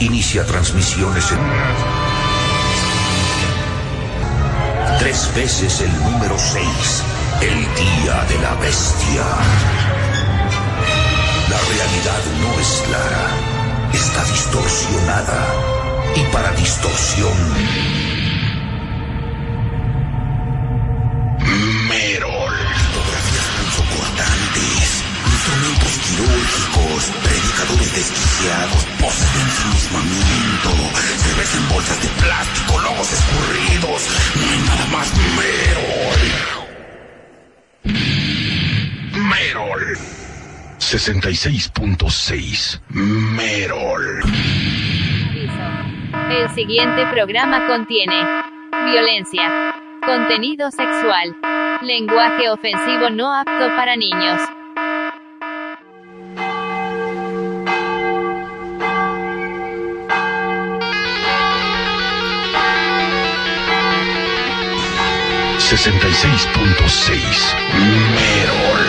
Inicia transmisiones en... Tres veces el número 6, el día de la bestia. La realidad no es clara, está distorsionada. Y para distorsión... Merol. Fotografías punzocortantes, instrumentos quirúrgicos, pescadores desquiciados poseen su mismamento. Se ves en bolsas de plástico, logos escurridos. No hay nada más Merol. Merol. 66.6 Merol. El siguiente programa contiene violencia, contenido sexual, lenguaje ofensivo no apto para niños. Sesenta y seis punto seis. Merol.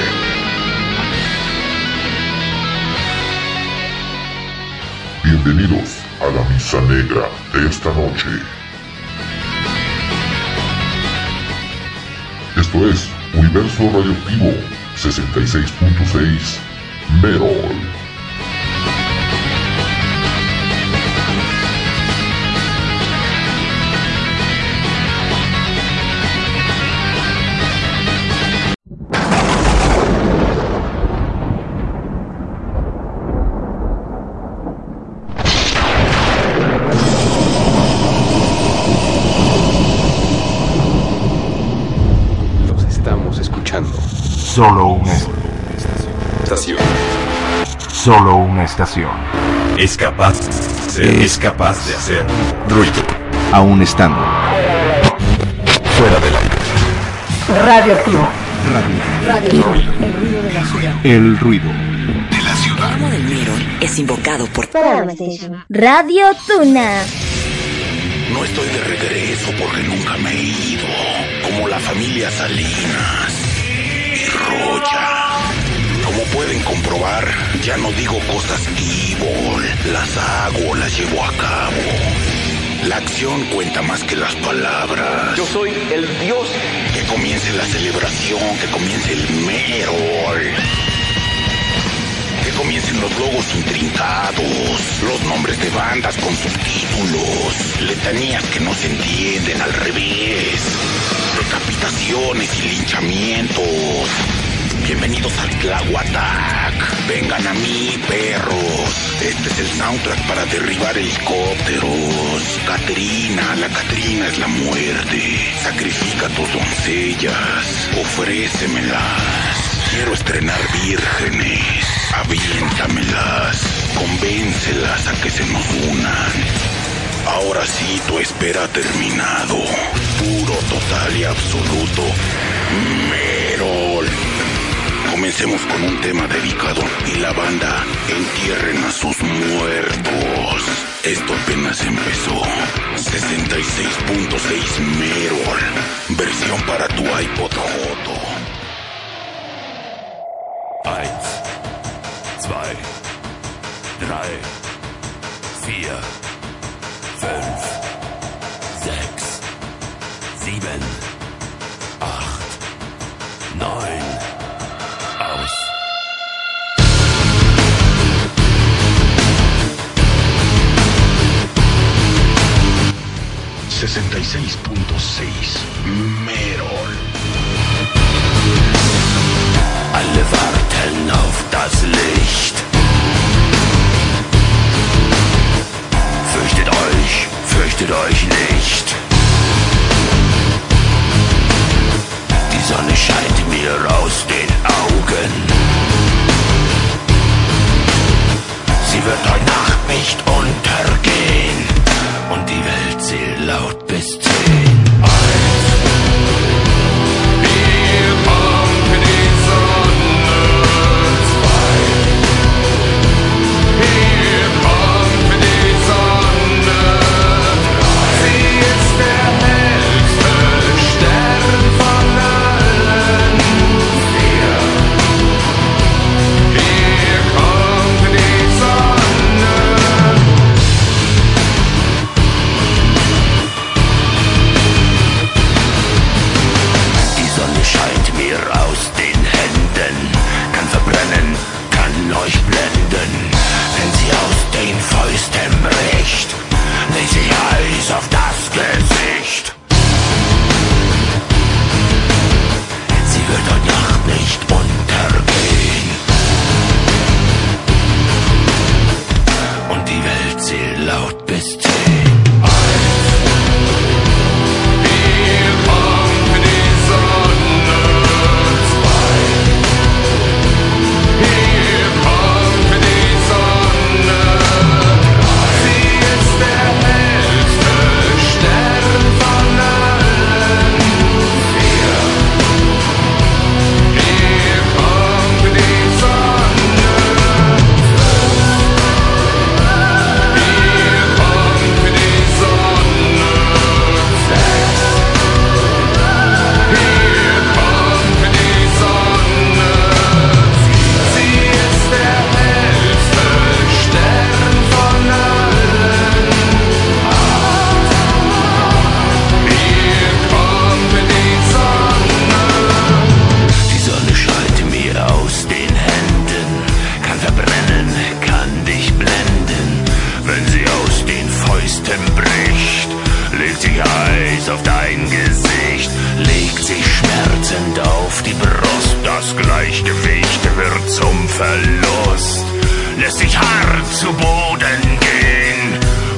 Bienvenidos a la misa negra de esta noche. Esto es Universo Radioactivo 66.6 Merol. Solo una Estación. solo una estación. Es capaz, es capaz de hacer ruido. Aún estando Fuera del aire. Radioactivo. el ruido. El amo del Mirror es invocado por Radio Tuna. No estoy de regreso porque nunca me he ido. Como la familia Salinas y Roya. Como pueden comprobar, ya no digo cosas evil. Las hago, las llevo a cabo. La acción cuenta más que las palabras. Yo soy el dios. Que comience la celebración, que comience el Merol. Que comiencen los logos intrincados, los nombres de bandas con sus títulos, letanías que no se entienden al revés, decapitaciones y linchamientos. Bienvenidos al Tlahuatac. Vengan a mí, perros. Este es el soundtrack para derribar helicópteros. Catrina, la Catrina es la muerte. Sacrifica tus doncellas. Ofrécemelas. Quiero estrenar vírgenes. Aviéntamelas. Convéncelas a que se nos unan. Ahora sí, tu espera ha terminado. Puro, total y absoluto. Merol. Comencemos con un tema dedicado y la banda entierren a sus muertos. Esto apenas empezó. 66.6 Merol. Versión para tu iPod Joto. 1, 2, 3, 4, 5, 6, 7. 66.6 Merol. Alle warten auf das Licht. Fürchtet euch, fürchtet euch nicht. Die Sonne scheint mir aus den Augen. Sie wird heute Nacht nicht untergehen. Ziel laut bist.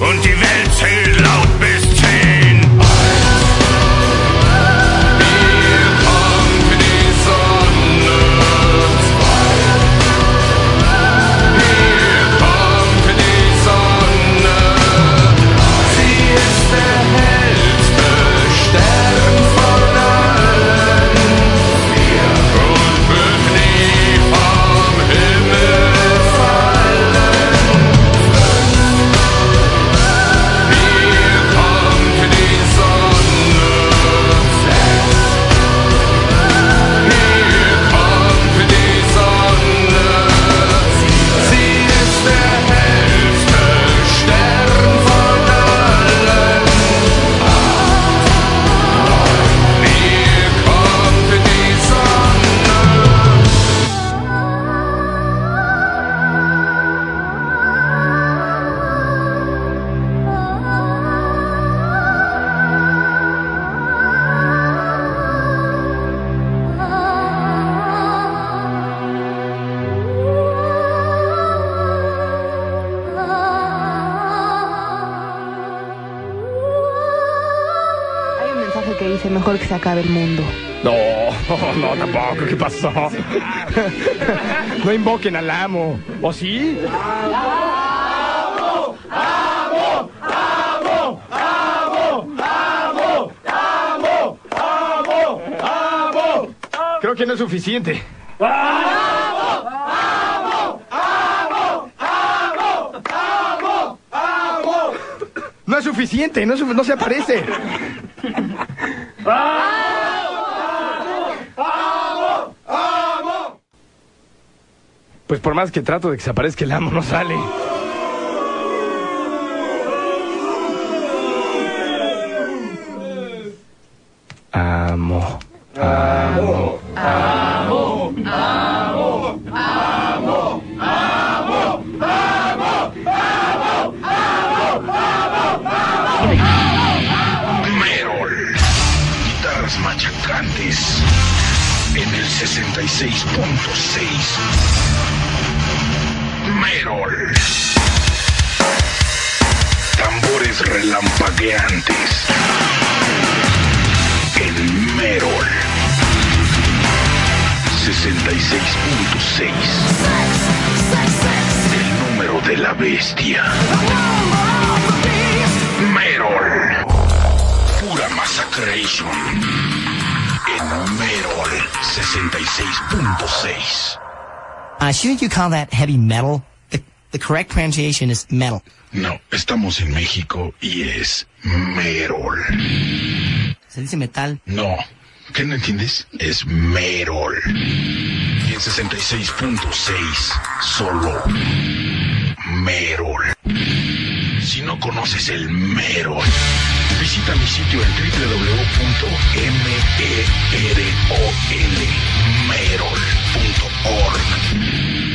Und die Welt acabe el mundo. No, no, tampoco. ¿Qué pasó? No invoquen al amo. ¿O sí? Creo que no es suficiente. No es suficiente, no, es su- no se aparece. Por más que trato de que se aparezca el amo, no sale. You call that heavy metal? The, the correct pronunciation is metal. No, estamos en México y es Merol. Se dice metal. No, ¿qué no entiendes? Es Merol. Y en 66.6, solo Merol. Si no conoces el Merol, visita mi sitio en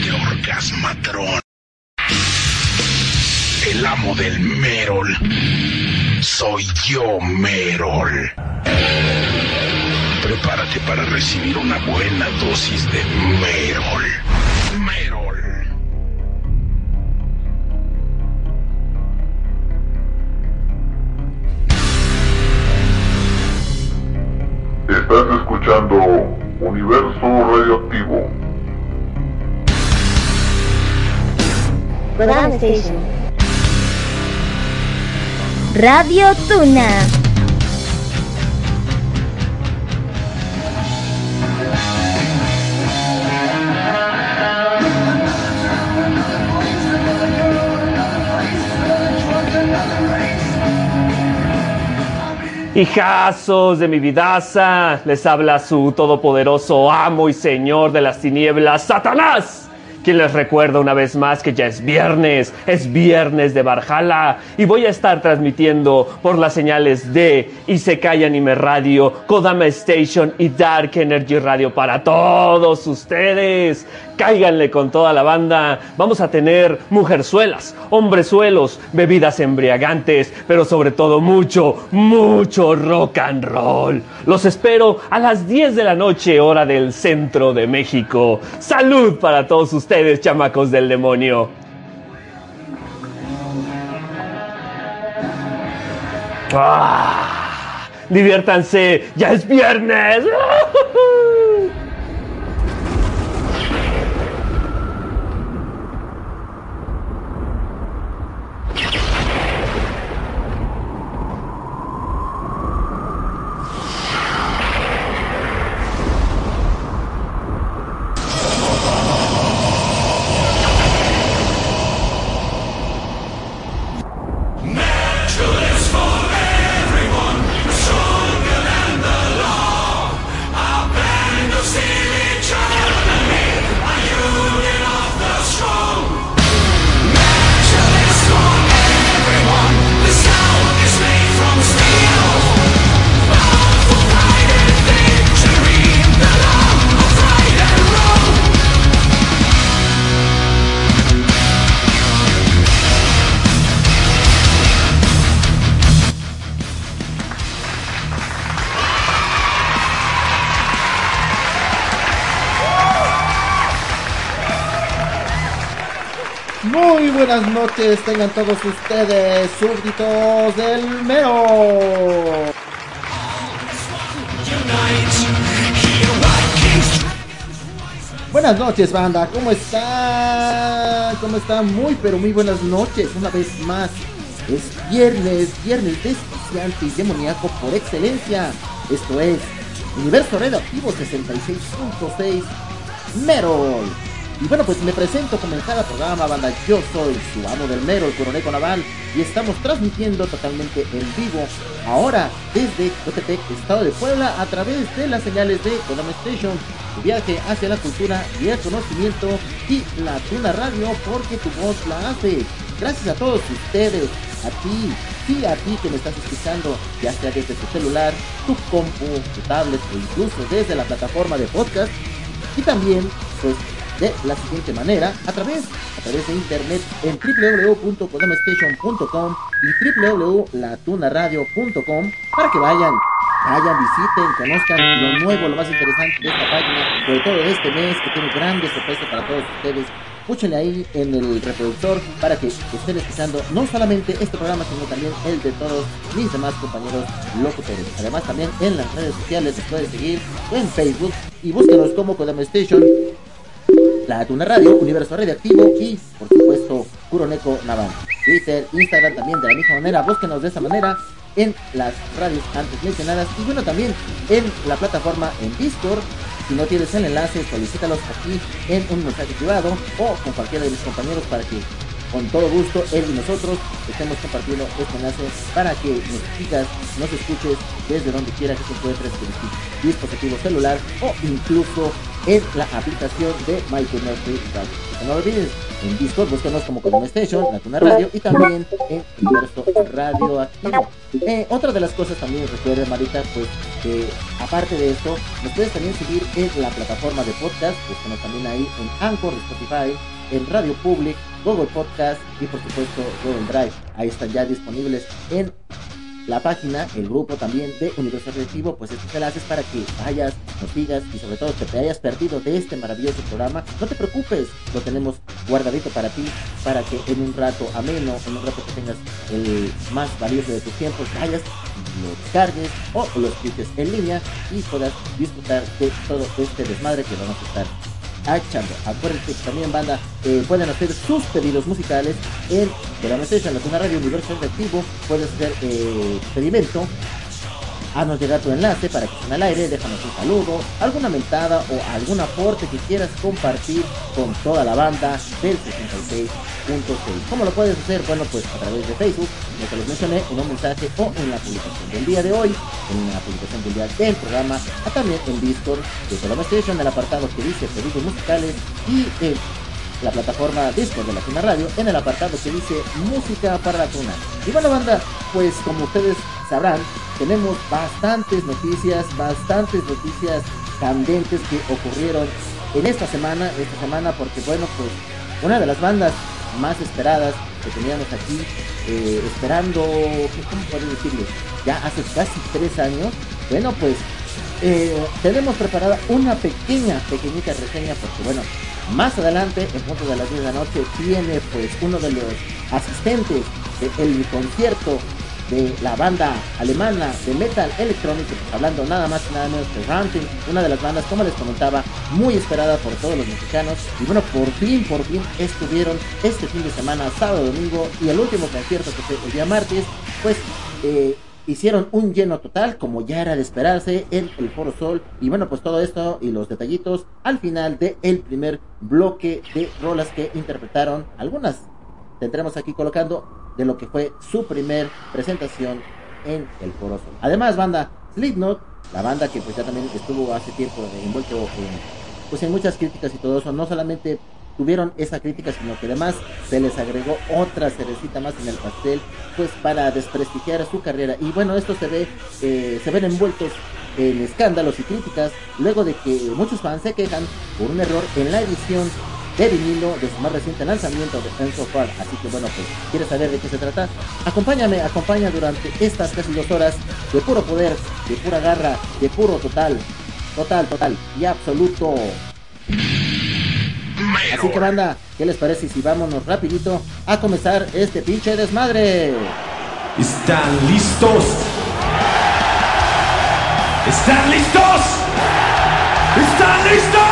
De Orgasmatron. El amo del Merol. Soy yo, Merol. Prepárate para recibir una buena dosis de. Merol. Station. Radio Tuna. Hijazos de mi vidaza, les habla su todopoderoso amo y señor de las tinieblas, Satanás. Quien les recuerda una vez más que ya es viernes, es viernes de Barjala y voy a estar transmitiendo por las señales de Isekai Anime Radio, Kodama Station y Dark Energy Radio para todos ustedes. Cáiganle con toda la banda. Vamos a tener mujerzuelas, hombrezuelos, bebidas embriagantes, pero sobre todo mucho, mucho rock and roll. Los espero a las 10 de la noche, hora del centro de México. Salud para todos ustedes, chamacos del demonio. ¡Ah! Diviértanse, ya es viernes. buenas noches, tengan todos ustedes, súbditos del Mero. Buenas noches, banda, ¿cómo están? ¿Cómo están? Muy, pero muy buenas noches, una vez más. Es viernes, viernes desquiciante y demoníaco por excelencia. Esto es Universo Radioactivo 66.6 Merol. Y bueno, pues me presento como en cada programa, banda. Yo soy su amo del mero, el coroneco naval, y estamos transmitiendo totalmente en vivo ahora desde Cotepec, Estado de Puebla, a través de las señales de Kodama Station. Tu viaje hacia la cultura y el conocimiento y la Tuna Radio, porque tu voz la hace. Gracias a todos ustedes, a ti, sí, a ti que me estás escuchando, ya sea desde tu celular, tu compu, tu tablet o incluso desde la plataforma de podcast. Y también, pues de la siguiente manera a través a través de internet en www.kodamestation.com y www.latunaradio.com para que vayan vayan visiten conozcan lo nuevo lo más interesante de esta página sobre todo de este mes que tiene grandes sorpresas para todos ustedes. Escúchenle ahí en el reproductor para que estén escuchando no solamente este programa sino también el de todos mis demás compañeros locutores. Además también en las redes sociales les pueden seguir en Facebook y búsquenos como Kodama Station la Tuna Radio, Universo Radioactivo y, por supuesto, Kuroneko Navan. Twitter, Instagram también de la misma manera. Búsquenos de esa manera en las radios antes mencionadas y bueno también en la plataforma en Discord. Si no tienes el enlace, solicítalos aquí en un mensaje privado o con cualquiera de mis compañeros para que con todo gusto él y nosotros estemos compartiendo este enlace para que nos sigas, nos escuches desde donde quiera que te encuentres con tu dispositivo celular o incluso en la aplicación de MyTunerFree Radio. No olvides, en Discord búscanos como Column Station, la Radio y también en Universo Radio Activo. Eh, otra de las cosas también recuerden, Marita, pues que aparte de esto, nos puedes también seguir en la plataforma de podcast, búscanos también ahí en Anchor, Spotify, en Radio Public, Google Podcast y por supuesto Google Drive. Ahí están ya disponibles en la página, el grupo también de Universo Radioactivo, pues estos enlaces para que vayas, nos sigas y sobre todo que te hayas perdido de este maravilloso programa. No te preocupes, lo tenemos guardadito para ti, para que en un rato ameno, en un rato que tengas el más valioso de tus tiempos, vayas, lo descargues o lo escuches en línea y puedas disfrutar de todo este desmadre que vamos a estar echando. Acuérdense que también banda eh, pueden hacer sus pedidos musicales en Programa Station, la Radio Universo Activo. Puedes hacer eh, pedimento. Haznos llegar tu enlace para que estén al aire, déjanos un saludo, alguna mentada o algún aporte que quieras compartir con toda la banda del 66.6. ¿Cómo lo puedes hacer? Bueno, pues a través de Facebook, ya te los mencioné, en un mensaje o en la publicación del día de hoy, en la publicación del día del programa, también en Discord de Coloma Station, el apartado que dice pedidos musicales y el la plataforma Discord de la Tuna Radio en el apartado que dice Música para la Tuna. Y bueno, banda, pues como ustedes sabrán, tenemos bastantes noticias, bastantes noticias candentes que ocurrieron en esta semana, esta semana, porque bueno, pues una de las bandas más esperadas que teníamos aquí, eh, esperando, ¿cómo puedo decirlo? Ya hace casi tres años, bueno, pues eh, tenemos preparada una pequeña, pequeñita reseña, porque bueno, más adelante, en punto de las 10 de la noche, viene pues uno de los asistentes del concierto de la banda alemana de metal electrónico, hablando nada más y nada menos que Ramping, una de las bandas, como les comentaba, muy esperada por todos los mexicanos. Y bueno, por fin, por fin estuvieron este fin de semana, sábado, domingo, y el último concierto que fue el día martes, pues eh, hicieron un lleno total, como ya era de esperarse, en el Foro Sol. Y bueno, pues todo esto y los detallitos al final del el primer bloque de rolas que interpretaron. Algunas tendremos aquí colocando de lo que fue su primer presentación en el Foro Sol. Además, banda Slipknot, la banda que pues ya también estuvo hace tiempo envuelto en, pues en muchas críticas y todo eso, no solamente tuvieron esa crítica, sino que además se les agregó otra cerecita más en el pastel, pues para desprestigiar su carrera. Y bueno, esto se ve, eh, se ven envueltos en escándalos y críticas, luego de que muchos fans se quejan por un error en la edición de vinilo de su más reciente lanzamiento de Far. Así que bueno, pues quieres saber de qué se trata, acompáñame, acompaña durante estas casi dos horas de puro poder, de pura garra, de puro total, total, total y absoluto. Así que banda, ¿qué les parece si vámonos rapidito a comenzar este pinche desmadre? ¿Están listos? ¿Están listos? ¿Están listos?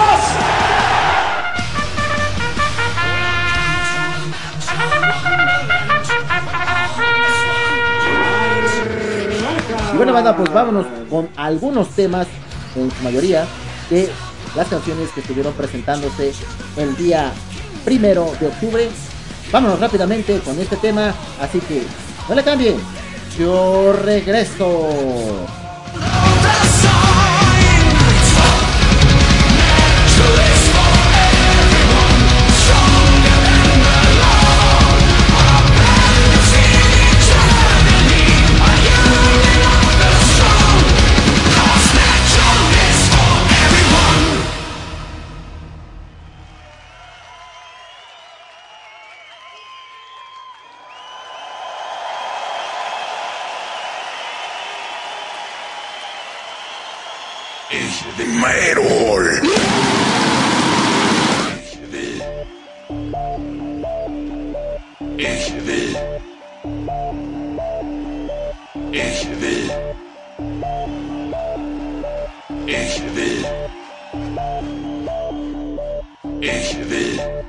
Y bueno, banda, pues vámonos con algunos temas, en su mayoría, de las canciones que estuvieron presentándose el día primero de octubre. Vámonos rápidamente con este tema, así que no le cambien. Yo regreso. Ich will.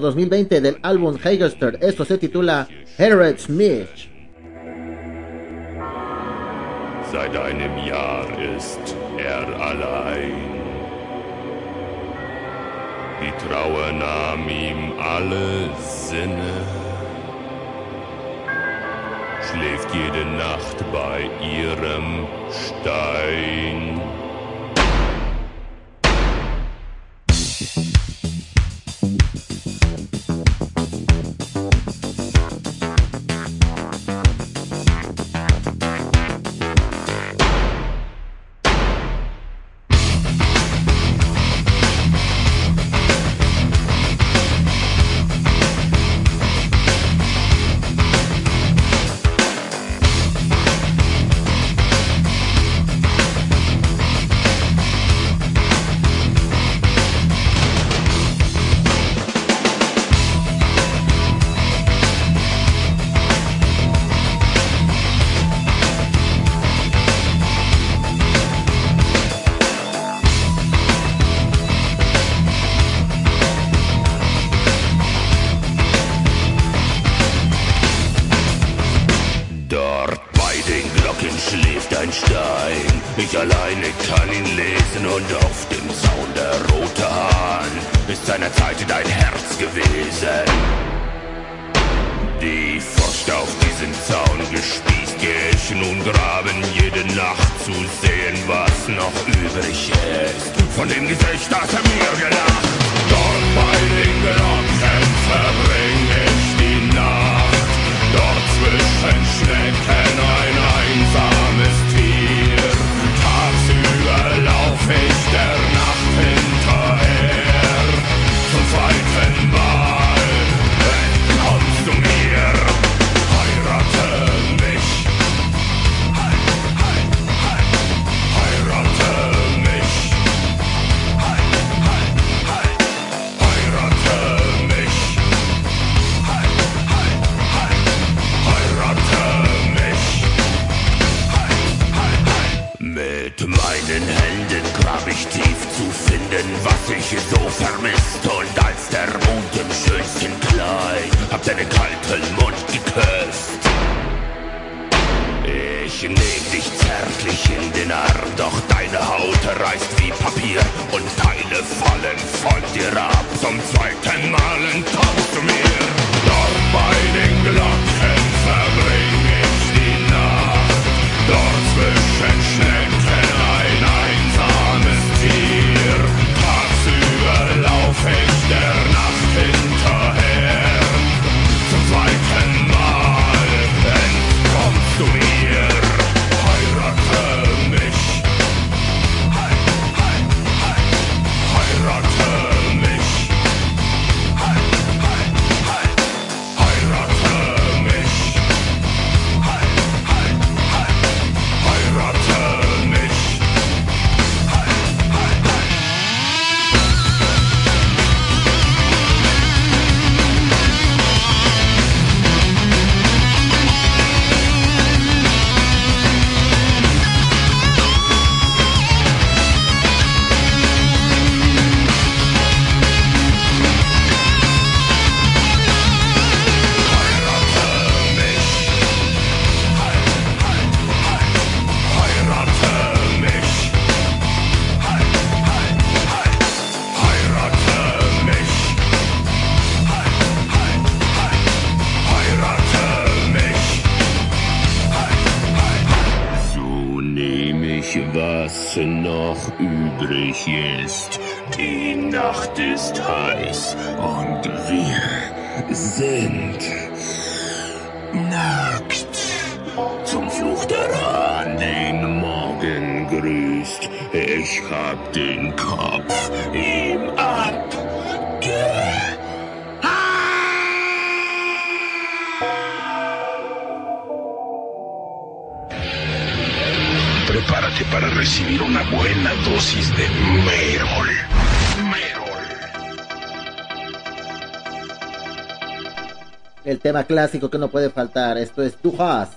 2020 del álbum Hagerster. Esto se titula Herod Smith. Seit einem Jahr ist er allein. Die Trauer nahm ihm alle Sinne. Schläft jede Nacht bei ihrem Stein. clásico que no puede faltar. Esto es Tu Has.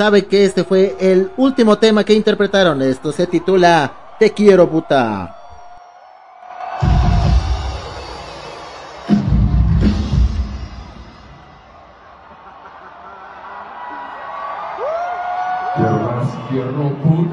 Sabe que este fue el último tema que interpretaron. Esto se titula Te quiero puta. quiero puta.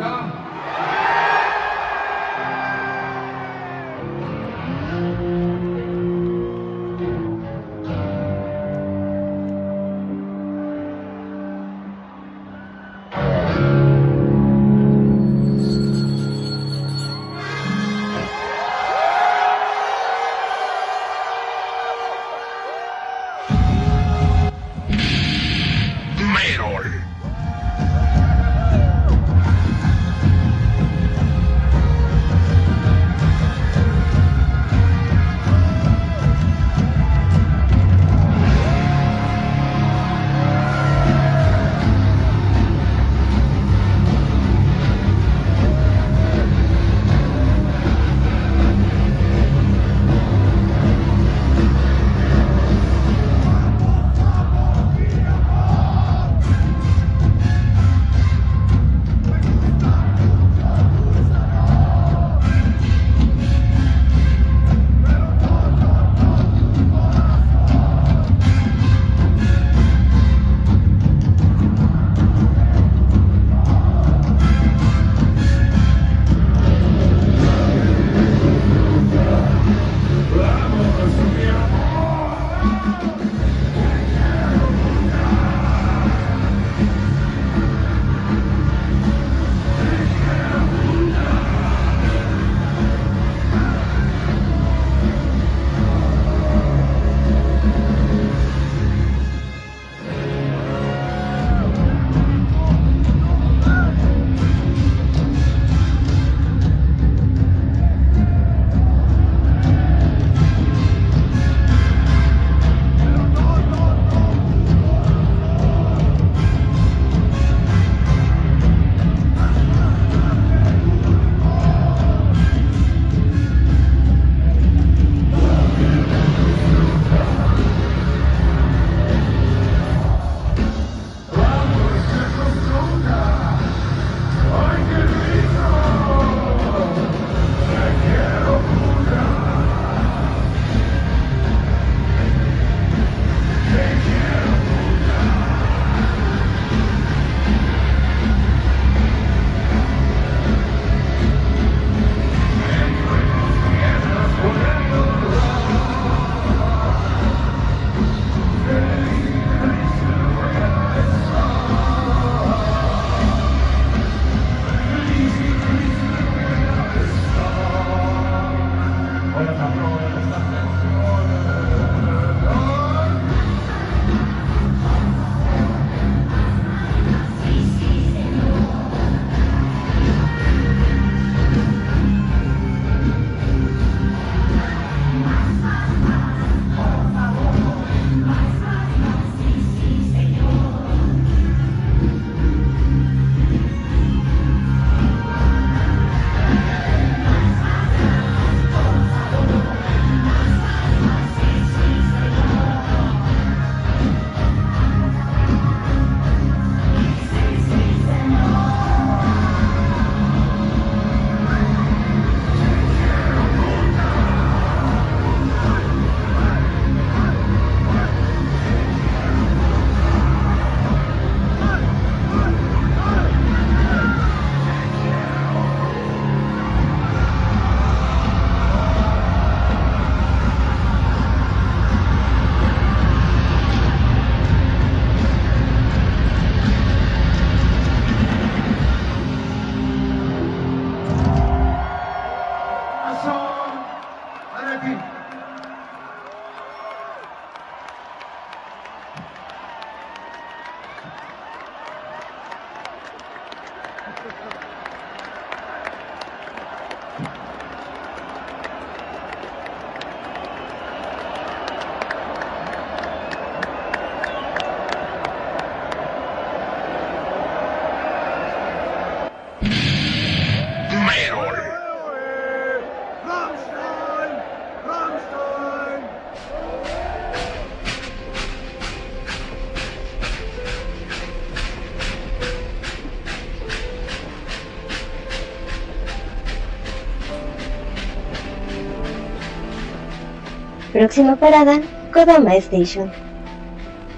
Próxima parada, Kodama Station.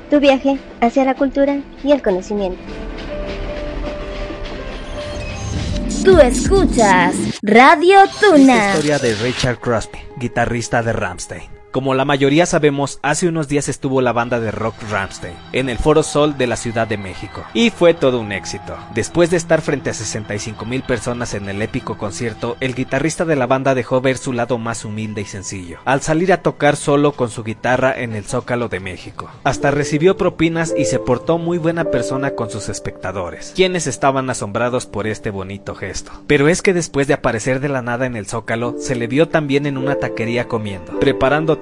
Tu viaje hacia la cultura y el conocimiento. Tú escuchas Radio Tuna. historia de Richard Crosby, guitarrista de Ramstein. Como la mayoría sabemos, hace unos días estuvo la banda de rock Ramstein en el Foro Sol de la Ciudad de México y fue todo un éxito. Después de estar frente a 65 mil personas en el épico concierto, el guitarrista de la banda dejó ver su lado más humilde y sencillo, al salir a tocar solo con su guitarra en el Zócalo de México. Hasta recibió propinas y se portó muy buena persona con sus espectadores, quienes estaban asombrados por este bonito gesto. Pero es que después de aparecer de la nada en el Zócalo, se le vio también en una taquería comiendo, preparando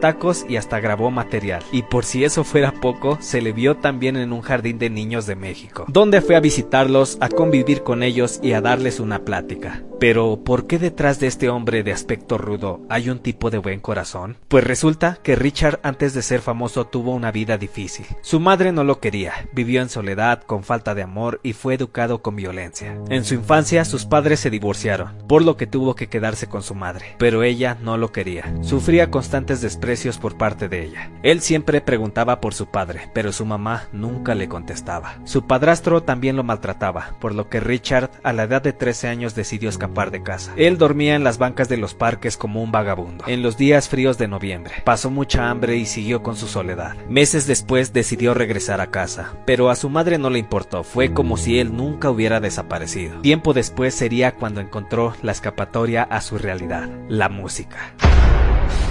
y hasta grabó material. Y por si eso fuera poco, se le vio también en un jardín de niños de México, donde fue a visitarlos, a convivir con ellos y a darles una plática. Pero, ¿por qué detrás de este hombre de aspecto rudo hay un tipo de buen corazón? Pues resulta que Richard antes de ser famoso tuvo una vida difícil. Su madre no lo quería, vivió en soledad, con falta de amor y fue educado con violencia. En su infancia sus padres se divorciaron, por lo que tuvo que quedarse con su madre, pero ella no lo quería. Sufría constantes desprecios por parte de ella. Él siempre preguntaba por su padre, pero su mamá nunca le contestaba. Su padrastro también lo maltrataba, por lo que Richard a la edad de 13 años decidió escapar de casa. Él dormía en las bancas de los parques como un vagabundo, en los días fríos de noviembre. Pasó mucha hambre y siguió con su soledad. Meses después decidió regresar a casa, pero a su madre no le importó, fue como si él nunca hubiera desaparecido. Tiempo después sería cuando encontró la escapatoria a su realidad, la música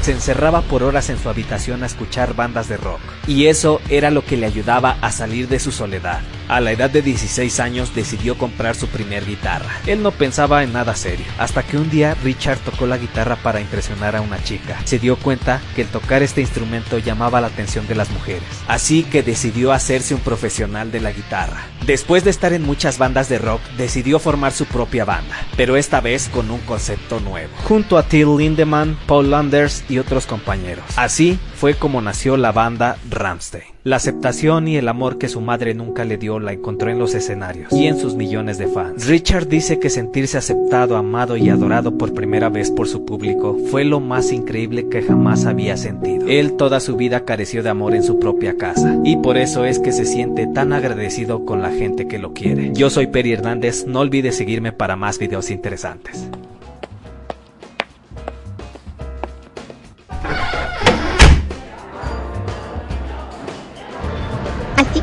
se encerraba por horas en su habitación a escuchar bandas de rock, y eso era lo que le ayudaba a salir de su soledad. A la edad de 16 años decidió comprar su primer guitarra. Él no pensaba en nada serio, hasta que un día Richard tocó la guitarra para impresionar a una chica. Se dio cuenta que el tocar este instrumento llamaba la atención de las mujeres, así que decidió hacerse un profesional de la guitarra. Después de estar en muchas bandas de rock, decidió formar su propia banda, pero esta vez con un concepto nuevo, junto a Till Lindemann, Paul Landers y otros compañeros. Así fue como nació la banda Ramstein. La aceptación y el amor que su madre nunca le dio la encontró en los escenarios y en sus millones de fans. Richard dice que sentirse aceptado, amado y adorado por primera vez por su público fue lo más increíble que jamás había sentido. Él toda su vida careció de amor en su propia casa y por eso es que se siente tan agradecido con la gente que lo quiere. Yo soy Peri Hernández, no olvides seguirme para más videos interesantes.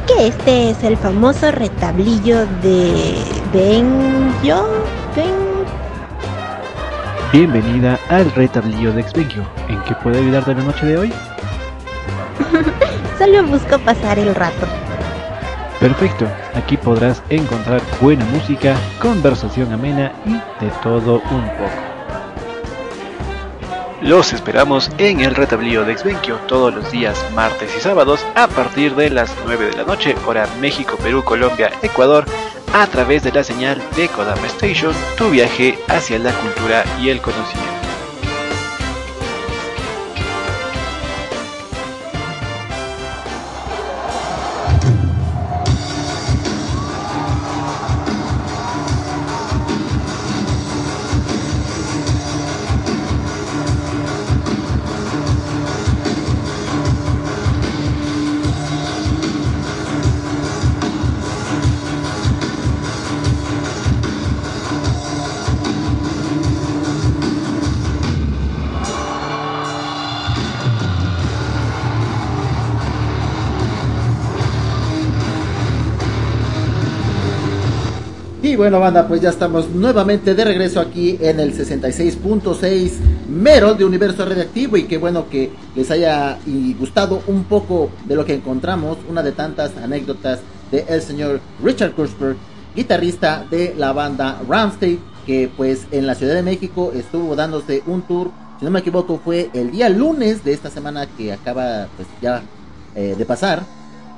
Que este es el famoso retablillo de Benjo. Ben... Bienvenida al retablillo de Exvenio. ¿En qué puedo ayudarte la noche de hoy? Solo busco pasar el rato. Perfecto, aquí podrás encontrar buena música, conversación amena y de todo un poco. Los esperamos en el retablillo de Exvenquio todos los días martes y sábados a partir de las 9 de la noche, hora México, Perú, Colombia, Ecuador, a través de la señal de Kodama Station, tu viaje hacia la cultura y el conocimiento. Bueno, banda, pues ya estamos nuevamente de regreso aquí en el 66.6 Mero de Universo Radioactivo. Y qué bueno que les haya gustado un poco de lo que encontramos, una de tantas anécdotas de el señor Richard Kurzberg, guitarrista de la banda Ramstein, que pues en la Ciudad de México estuvo dándose un tour, si no me equivoco, fue el día lunes de esta semana que acaba pues ya eh, de pasar.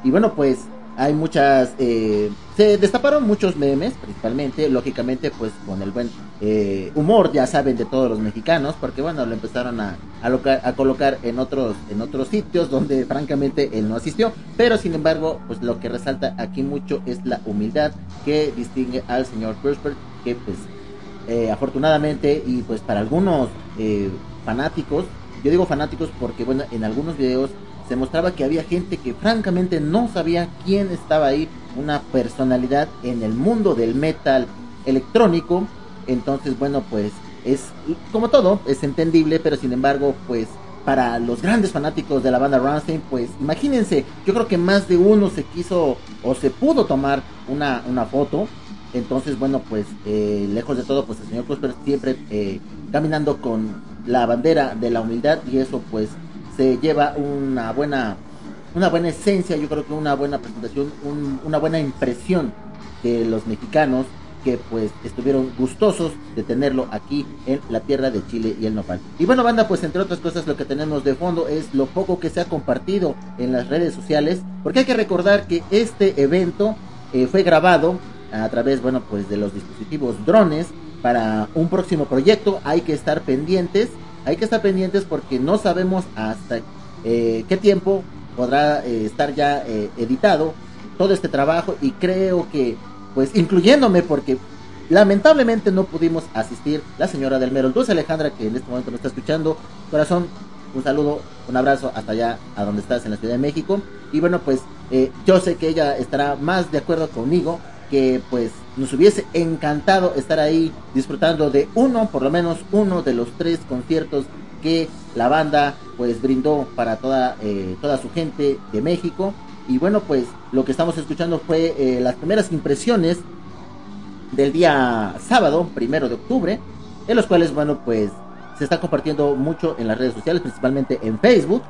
Y bueno, pues hay muchas eh, se destaparon muchos memes principalmente lógicamente pues con el buen eh, humor ya saben de todos los mexicanos porque bueno lo empezaron a, a, loca- a colocar en otros en otros sitios donde francamente él no asistió. Pero sin embargo pues lo que resalta aquí mucho es la humildad que distingue al señor Kurzberg que pues eh, afortunadamente y pues para algunos fanáticos Yo digo fanáticos porque, bueno, en algunos videos se mostraba que había gente que francamente no sabía quién estaba ahí, una personalidad en el mundo del metal electrónico. Entonces, bueno, pues es como todo, es entendible, pero sin embargo, pues para los grandes fanáticos de la banda Rammstein, pues imagínense, yo creo que más de uno se quiso o se pudo tomar una, una foto. Entonces, bueno, pues eh, lejos de todo, pues el señor Cusper siempre eh, caminando con la bandera de la humildad y eso pues se lleva una buena una buena esencia, yo creo que una buena presentación, una buena impresión de los mexicanos que pues estuvieron gustosos de tenerlo aquí en la tierra de Chile y el nopal. Y bueno, banda, pues entre otras cosas lo que tenemos de fondo es lo poco que se ha compartido en las redes sociales, porque hay que recordar que este evento eh, fue grabado a través, bueno, pues de los dispositivos drones para un próximo proyecto. Hay que estar pendientes, hay que estar pendientes porque no sabemos hasta eh, qué tiempo podrá eh, estar ya editado todo este trabajo y creo que pues incluyéndome porque lamentablemente no pudimos asistir la señora del Mero, Dulce Alejandra que en este momento me está escuchando, corazón, un saludo, un abrazo hasta allá a donde estás en la Ciudad de México. Y bueno pues eh, yo sé que ella estará más de acuerdo conmigo que pues nos hubiese encantado estar ahí disfrutando de uno, por lo menos uno de los tres conciertos que la banda pues brindó para toda, eh, toda su gente de México y bueno, pues lo que estamos escuchando fue eh, las primeras impresiones del día sábado, primero de octubre, en los cuales, bueno, pues se está compartiendo mucho en las redes sociales, principalmente en Facebook.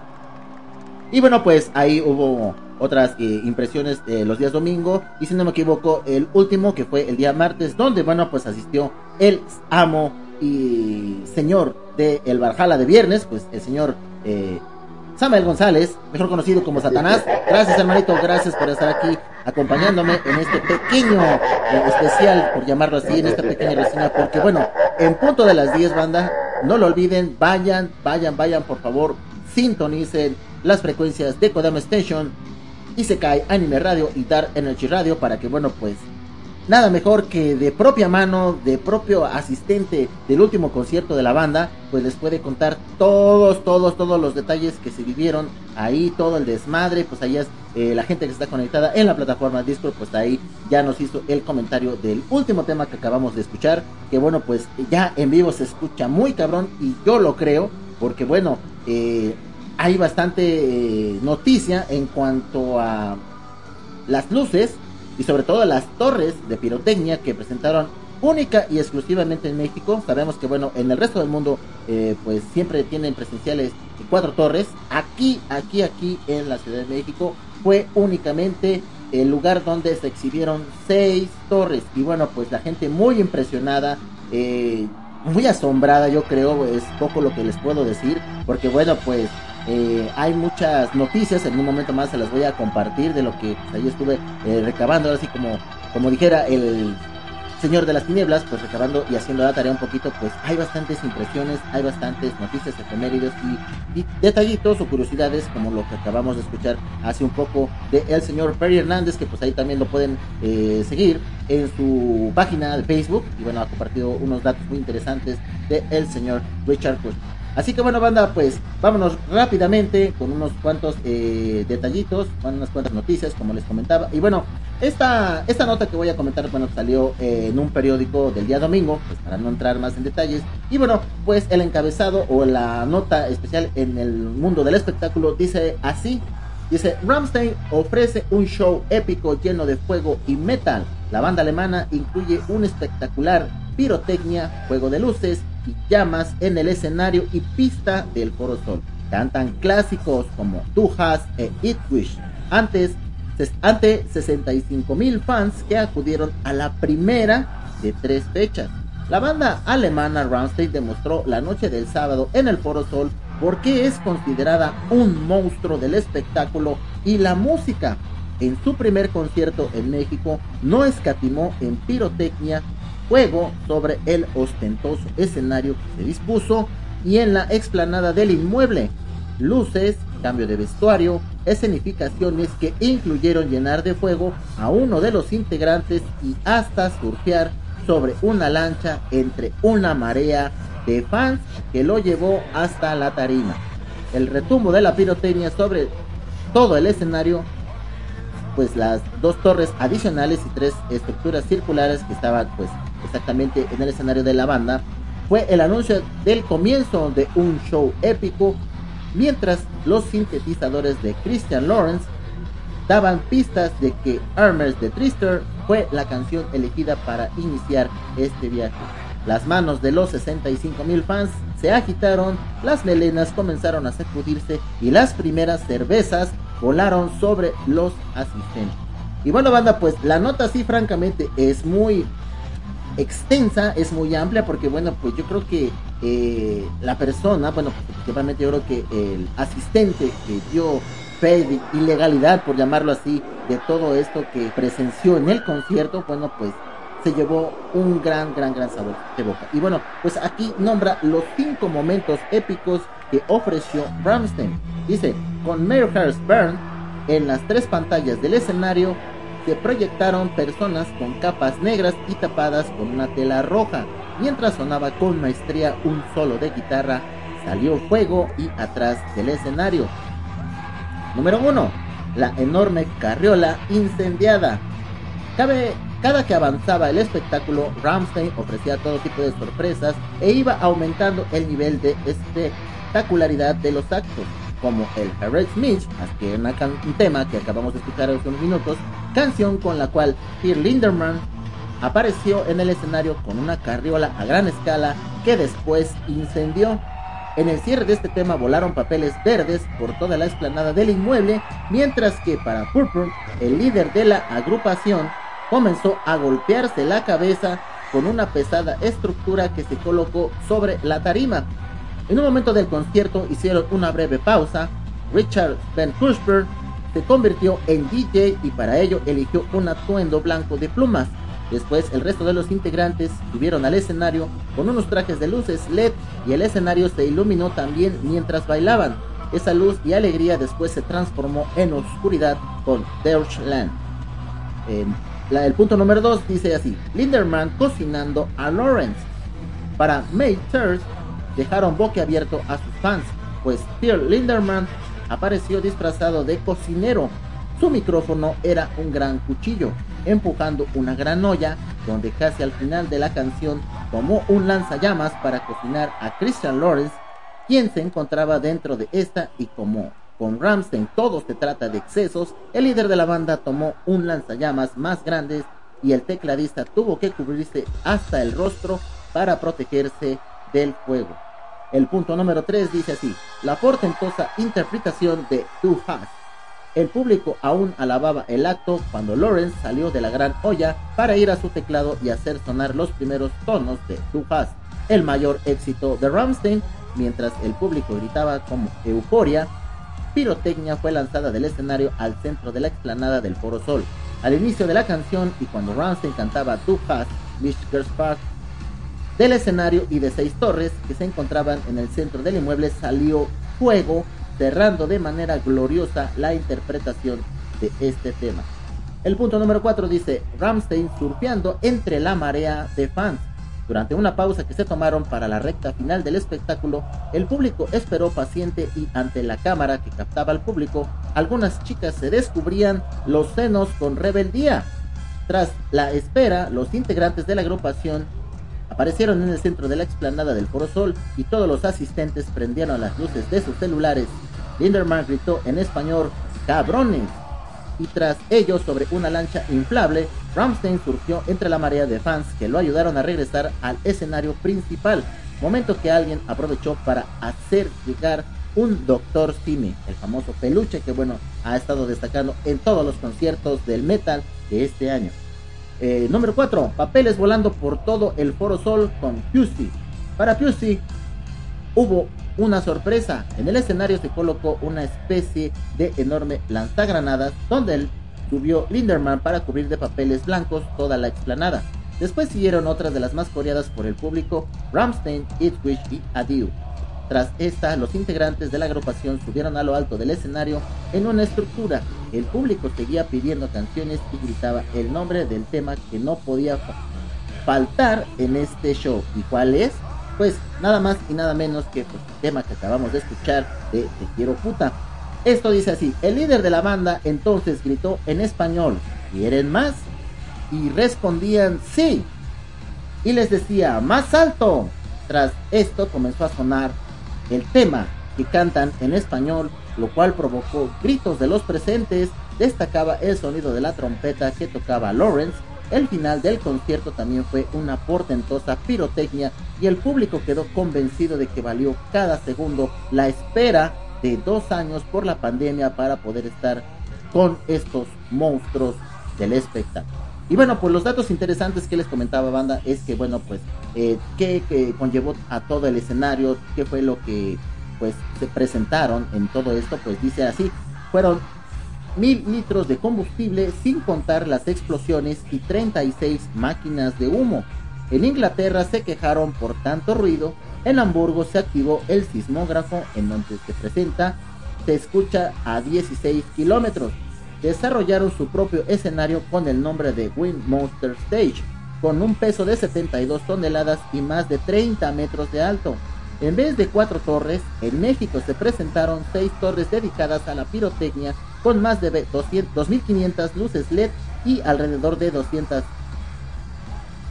Y bueno, pues ahí hubo otras eh, impresiones los días domingo. Y si no me equivoco, el último que fue el día martes, donde, bueno, pues asistió el amo y señor de el Barjala de viernes, pues el señor eh, Samuel González, mejor conocido como Satanás. Gracias, hermanito, gracias por estar aquí acompañándome en este pequeño eh, especial, por llamarlo así, en esta pequeña reseña, porque bueno, en punto de las 10, banda, no lo olviden, vayan, vayan, vayan, por favor, sintonicen las frecuencias de Kodama Station, Isekai Anime Radio y Dark Energy Radio para que, bueno, pues nada mejor que de propia mano, de propio asistente del último concierto de la banda, pues les puede contar todos, todos, todos los detalles que se vivieron ahí, todo el desmadre, pues ahí es eh, la gente que está conectada en la plataforma Discord, pues ahí ya nos hizo el comentario del último tema que acabamos de escuchar, que bueno, pues ya en vivo se escucha muy cabrón y yo lo creo, porque bueno, eh, hay bastante eh, noticia en cuanto a las luces y sobre todo las torres de pirotecnia que presentaron única y exclusivamente en México. Sabemos que bueno, en el resto del mundo eh, pues siempre tienen presenciales cuatro torres. Aquí, aquí, aquí en la Ciudad de México fue únicamente el lugar donde se exhibieron seis torres. Y bueno, pues la gente muy impresionada. Eh, muy asombrada yo creo, es poco lo que les puedo decir, porque bueno, pues eh, hay muchas noticias, en un momento más se las voy a compartir de lo que pues, ahí estuve eh, recabando, así como, como dijera el señor de las tinieblas, pues recabando y haciendo la tarea un poquito, pues hay bastantes impresiones, hay bastantes noticias efemérides y, y detallitos o curiosidades como lo que acabamos de escuchar hace un poco de el señor Perry Hernández, que pues ahí también lo pueden eh, seguir en su página de Facebook y bueno, ha compartido unos datos muy interesantes de el señor Richard Bush. Así que bueno, banda, pues vámonos rápidamente con unos cuantos eh, detallitos, con unas cuantas noticias, como les comentaba. Y bueno, esta, esta nota que voy a comentar, bueno, salió eh, en un periódico del día domingo, pues para no entrar más en detalles. Y bueno, pues el encabezado o la nota especial en el mundo del espectáculo dice así. Dice, Ramstein ofrece un show épico lleno de fuego y metal. La banda alemana incluye un espectacular pirotecnia, juego de luces y llamas en el escenario y pista del Foro Sol. Cantan clásicos como Du Hast e It Wish. Antes, ante 65 mil fans que acudieron a la primera de tres fechas. La banda alemana Rammstein demostró la noche del sábado en el Foro Sol por qué es considerada un monstruo del espectáculo y la música. En su primer concierto en México no escatimó en pirotecnia juego sobre el ostentoso escenario que se dispuso y en la explanada del inmueble. Luces, cambio de vestuario, escenificaciones que incluyeron llenar de fuego a uno de los integrantes y hasta surfear sobre una lancha entre una marea de fans que lo llevó hasta la tarima. El retumbo de la pirotecnia sobre todo el escenario, pues las dos torres adicionales y tres estructuras circulares que estaban pues exactamente en el escenario de la banda, fue el anuncio del comienzo de un show épico, mientras los sintetizadores de Christian Lawrence daban pistas de que Armors de Trister fue la canción elegida para iniciar este viaje. Las manos de los 65 mil fans se agitaron, las melenas comenzaron a sacudirse y las primeras cervezas volaron sobre los asistentes. Y bueno, banda, pues la nota sí, francamente, es muy extensa, es muy amplia, porque bueno, pues yo creo que eh, la persona, bueno, principalmente yo creo que el asistente que dio fe de ilegalidad, por llamarlo así, de todo esto que presenció en el concierto, bueno, pues se llevó un gran, gran, gran sabor de boca. Y bueno, pues aquí nombra los cinco momentos épicos que ofreció Bramstein. Dice, con Hearst Burn en las tres pantallas del escenario se proyectaron personas con capas negras y tapadas con una tela roja. Mientras sonaba con maestría un solo de guitarra, salió fuego y atrás del escenario. Número 1. La enorme carriola incendiada. Cada que avanzaba el espectáculo, Ramstein ofrecía todo tipo de sorpresas e iba aumentando el nivel de espectacularidad de los actos, como el Harriet Smith, que una un tema que acabamos de escuchar hace unos minutos, canción con la cual Pierre Linderman apareció en el escenario con una carriola a gran escala que después incendió. En el cierre de este tema volaron papeles verdes por toda la explanada del inmueble, mientras que para Purple, el líder de la agrupación, comenzó a golpearse la cabeza con una pesada estructura que se colocó sobre la tarima. En un momento del concierto hicieron una breve pausa. Richard Van Kushberg se convirtió en DJ y para ello eligió un atuendo blanco de plumas. Después el resto de los integrantes subieron al escenario con unos trajes de luces LED y el escenario se iluminó también mientras bailaban. Esa luz y alegría después se transformó en oscuridad con Deutschland el punto número 2 dice así, Linderman cocinando a Lawrence. Para May Third dejaron boquiabierto a sus fans, pues Pierre Linderman apareció disfrazado de cocinero. Su micrófono era un gran cuchillo, empujando una gran olla, donde casi al final de la canción tomó un lanzallamas para cocinar a Christian Lawrence, quien se encontraba dentro de esta y como con Ramstein todo se trata de excesos, el líder de la banda tomó un lanzallamas más grande y el tecladista tuvo que cubrirse hasta el rostro para protegerse del fuego. El punto número 3 dice así, la portentosa interpretación de Too Fast. El público aún alababa el acto cuando Lawrence salió de la gran olla para ir a su teclado y hacer sonar los primeros tonos de Too Fast, el mayor éxito de Ramstein, mientras el público gritaba como euforia pirotecnia fue lanzada del escenario al centro de la explanada del Foro Sol. Al inicio de la canción y cuando Ramstein cantaba Too Fast, Michigan Park, del escenario y de seis torres que se encontraban en el centro del inmueble salió fuego, cerrando de manera gloriosa la interpretación de este tema. El punto número 4 dice Ramstein surfeando entre la marea de fans. Durante una pausa que se tomaron para la recta final del espectáculo, el público esperó paciente y ante la cámara que captaba al público, algunas chicas se descubrían los senos con rebeldía. Tras la espera, los integrantes de la agrupación aparecieron en el centro de la explanada del Foro Sol y todos los asistentes prendieron las luces de sus celulares. Linderman gritó en español, cabrones, y tras ello sobre una lancha inflable, Ramstein surgió entre la marea de fans que lo ayudaron a regresar al escenario principal, momento que alguien aprovechó para hacer llegar un Doctor Simi, el famoso peluche que bueno ha estado destacando en todos los conciertos del metal de este año. Eh, número 4, papeles volando por todo el Foro Sol con Pusey. Para Pusey hubo una sorpresa. En el escenario se colocó una especie de enorme lanzagranadas donde él subió Linderman para cubrir de papeles blancos toda la explanada. Después siguieron otras de las más coreadas por el público, Ramstein, Itwish y Adieu. Tras esta, los integrantes de la agrupación subieron a lo alto del escenario en una estructura. El público seguía pidiendo canciones y gritaba el nombre del tema que no podía faltar en este show. ¿Y cuál es? pues nada más y nada menos que pues, el tema que acabamos de escuchar de Te quiero puta. Esto dice así, el líder de la banda entonces gritó en español, ¿quieren más? Y respondían sí. Y les decía, más alto. Tras esto comenzó a sonar el tema que cantan en español, lo cual provocó gritos de los presentes, destacaba el sonido de la trompeta que tocaba Lawrence, el final del concierto también fue una portentosa pirotecnia y el público quedó convencido de que valió cada segundo la espera de dos años por la pandemia para poder estar con estos monstruos del espectáculo. Y bueno, pues los datos interesantes que les comentaba banda es que bueno, pues eh, que, conllevó a todo el escenario, qué fue lo que pues se presentaron en todo esto, pues dice así, fueron mil litros de combustible sin contar las explosiones y 36 máquinas de humo. En Inglaterra se quejaron por tanto ruido, en Hamburgo se activó el sismógrafo en donde se presenta, se escucha a 16 kilómetros desarrollaron su propio escenario con el nombre de Wind Monster Stage, con un peso de 72 toneladas y más de 30 metros de alto. En vez de cuatro torres, en México se presentaron seis torres dedicadas a la pirotecnia con más de 2.500 luces LED y alrededor de 200,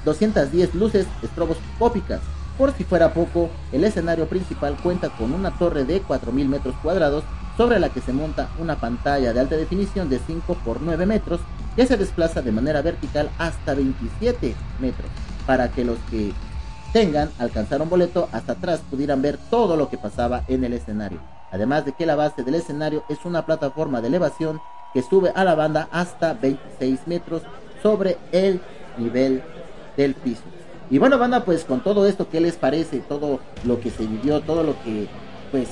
210 luces estroboscópicas. Por si fuera poco, el escenario principal cuenta con una torre de 4.000 metros cuadrados sobre la que se monta una pantalla de alta definición de 5 por 9 metros que se desplaza de manera vertical hasta 27 metros para que los que tengan alcanzar un boleto hasta atrás pudieran ver todo lo que pasaba en el escenario. Además de que la base del escenario es una plataforma de elevación que sube a la banda hasta 26 metros sobre el nivel del piso. Y bueno, banda, pues con todo esto, ¿qué les parece? Todo lo que se vivió, todo lo que pues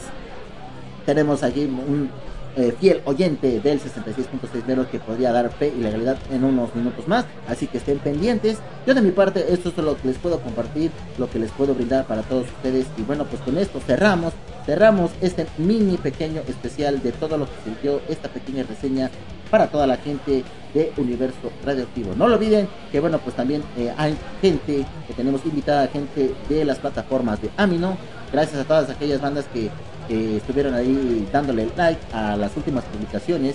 tenemos allí un eh, fiel oyente del 66.6 menos que podría dar fe y legalidad en unos minutos más. Así que estén pendientes. Yo de mi parte, esto es lo que les puedo compartir, lo que les puedo brindar para todos ustedes. Y bueno, pues con esto cerramos, cerramos este mini pequeño especial de todo lo que dio esta pequeña reseña para toda la gente de Universo Radioactivo. No lo olviden que bueno, pues también eh, hay gente que tenemos invitada, gente de las plataformas de Amino. Gracias a todas aquellas bandas que estuvieron ahí dándole like a las últimas publicaciones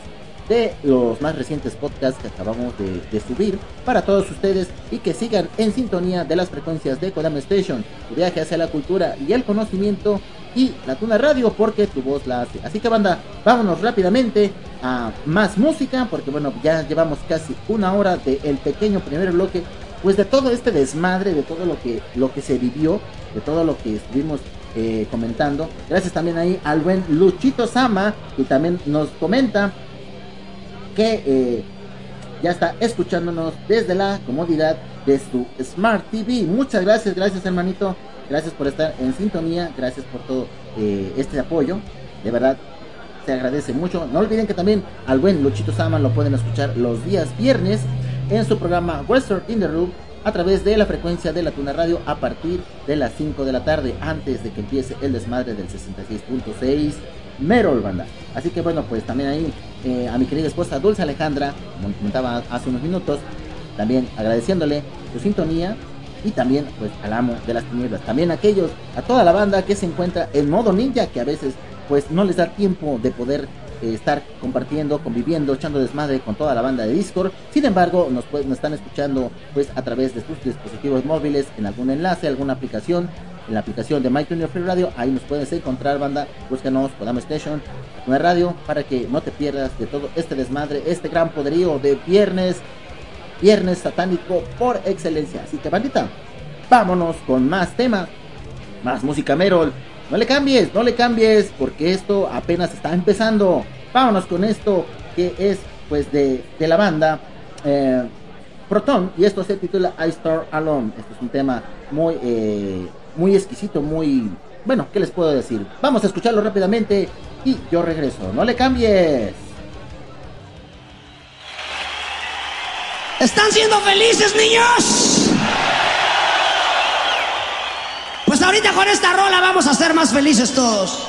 de los más recientes podcasts que acabamos de, subir para todos ustedes y que sigan en sintonía de las frecuencias de Kodama Station, tu viaje hacia la cultura y el conocimiento y la Tuna Radio porque tu voz la hace. Así que banda, vámonos rápidamente a más música porque bueno, ya llevamos casi una hora del pequeño primer bloque pues de todo este desmadre, de todo lo que, lo que se vivió, de todo lo que estuvimos eh, comentando. Gracias también ahí al buen Luchito Sama, que también nos comenta que eh, ya está escuchándonos desde la comodidad de su Smart TV. Muchas gracias, gracias hermanito. Gracias por estar en sintonía, gracias por todo eh, este apoyo. De verdad, se agradece mucho. No olviden que también al buen Luchito Sama lo pueden escuchar los días viernes en su programa Western in the Room a través de la frecuencia de la Tuna Radio a partir de las 5 de la tarde, antes de que empiece el desmadre del 66.6 Merol Banda. Así que bueno, pues también ahí eh, a mi querida esposa Dulce Alejandra, como comentaba hace unos minutos, también agradeciéndole su sintonía y también pues al amo de las tinieblas. También a aquellos, a toda la banda que se encuentra en modo ninja, que a veces pues no les da tiempo de poder eh, estar compartiendo, conviviendo, echando desmadre con toda la banda de Discord. Sin embargo, nos, nos están escuchando pues a través de sus dispositivos móviles en algún enlace, alguna aplicación, en la aplicación de MyTuner Free Radio. Ahí nos puedes encontrar, banda. Búscanos, Podamos Station, una radio, para que no te pierdas de todo este desmadre, este gran poderío de viernes, viernes satánico por excelencia. Así que, bandita, vámonos con más temas, más música Merol no le cambies, no le cambies, porque esto apenas está empezando. Vámonos con esto que es pues de, la banda eh, Proton y esto se titula I Star Alone. Esto es un tema muy, eh, muy exquisito, muy... Bueno, ¿qué les puedo decir? Vamos a escucharlo rápidamente y yo regreso. No le cambies. ¿Están siendo felices, niños? Ahorita con esta rola vamos a ser más felices todos.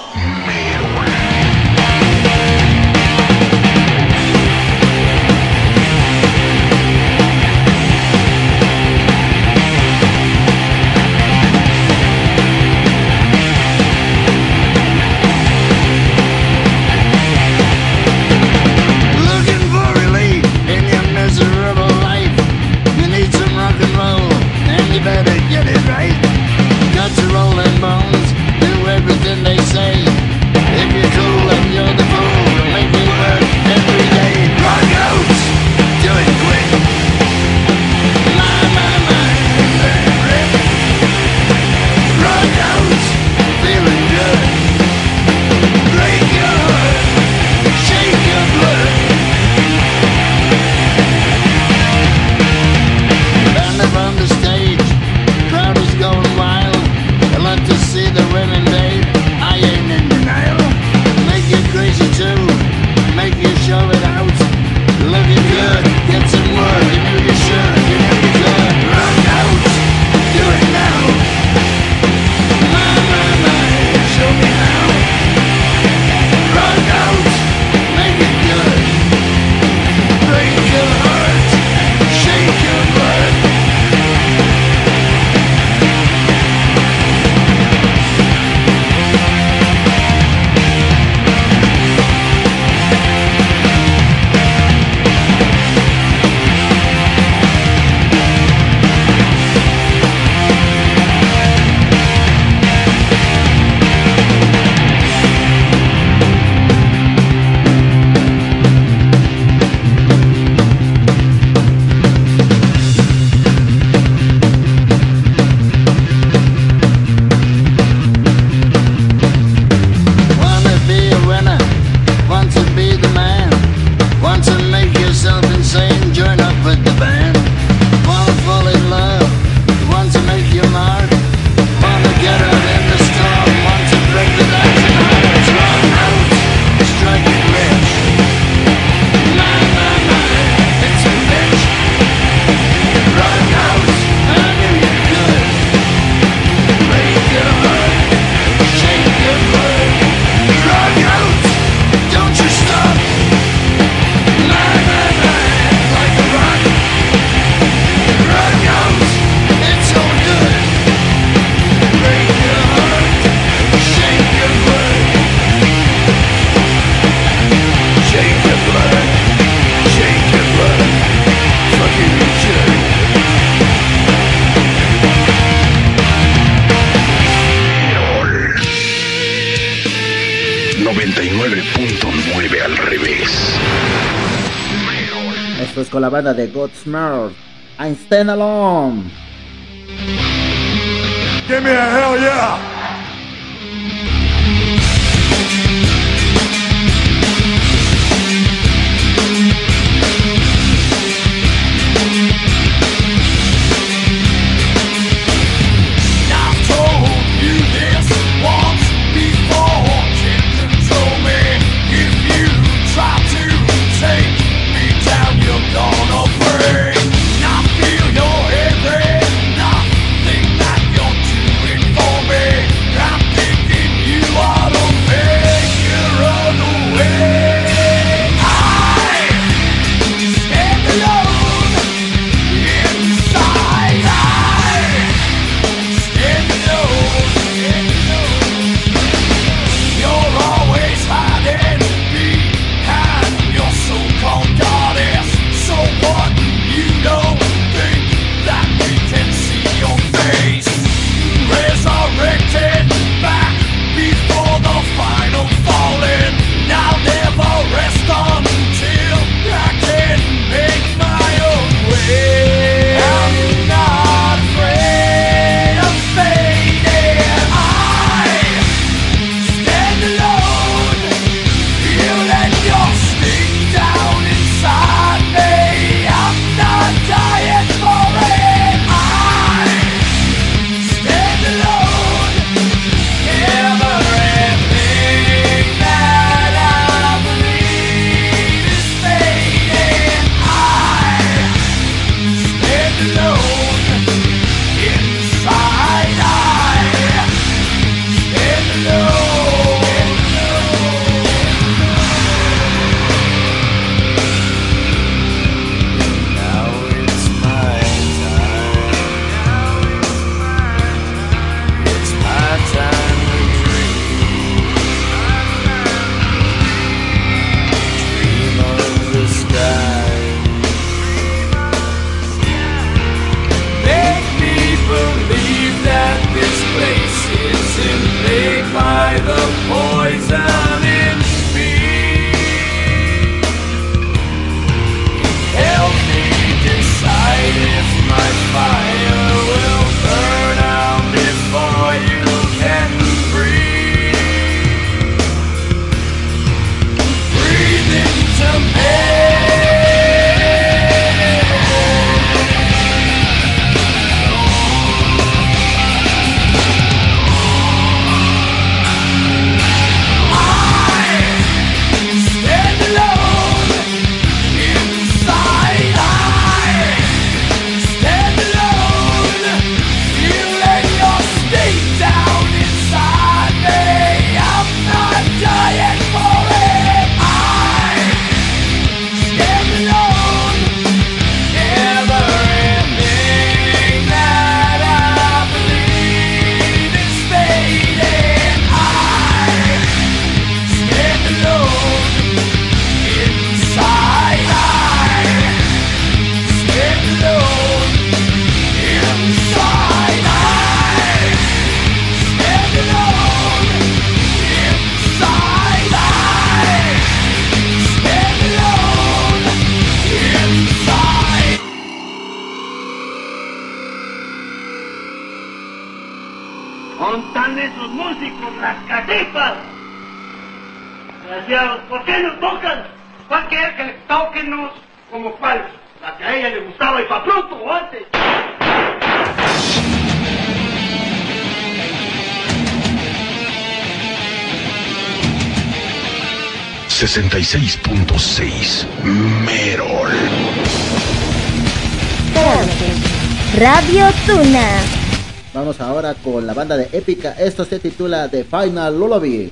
Banda de Godsmart. I'm Stand Alone. Give me a hell yeah! Radio Tuna. Vamos ahora con la banda de Épica. Esto se titula The Final Lullaby.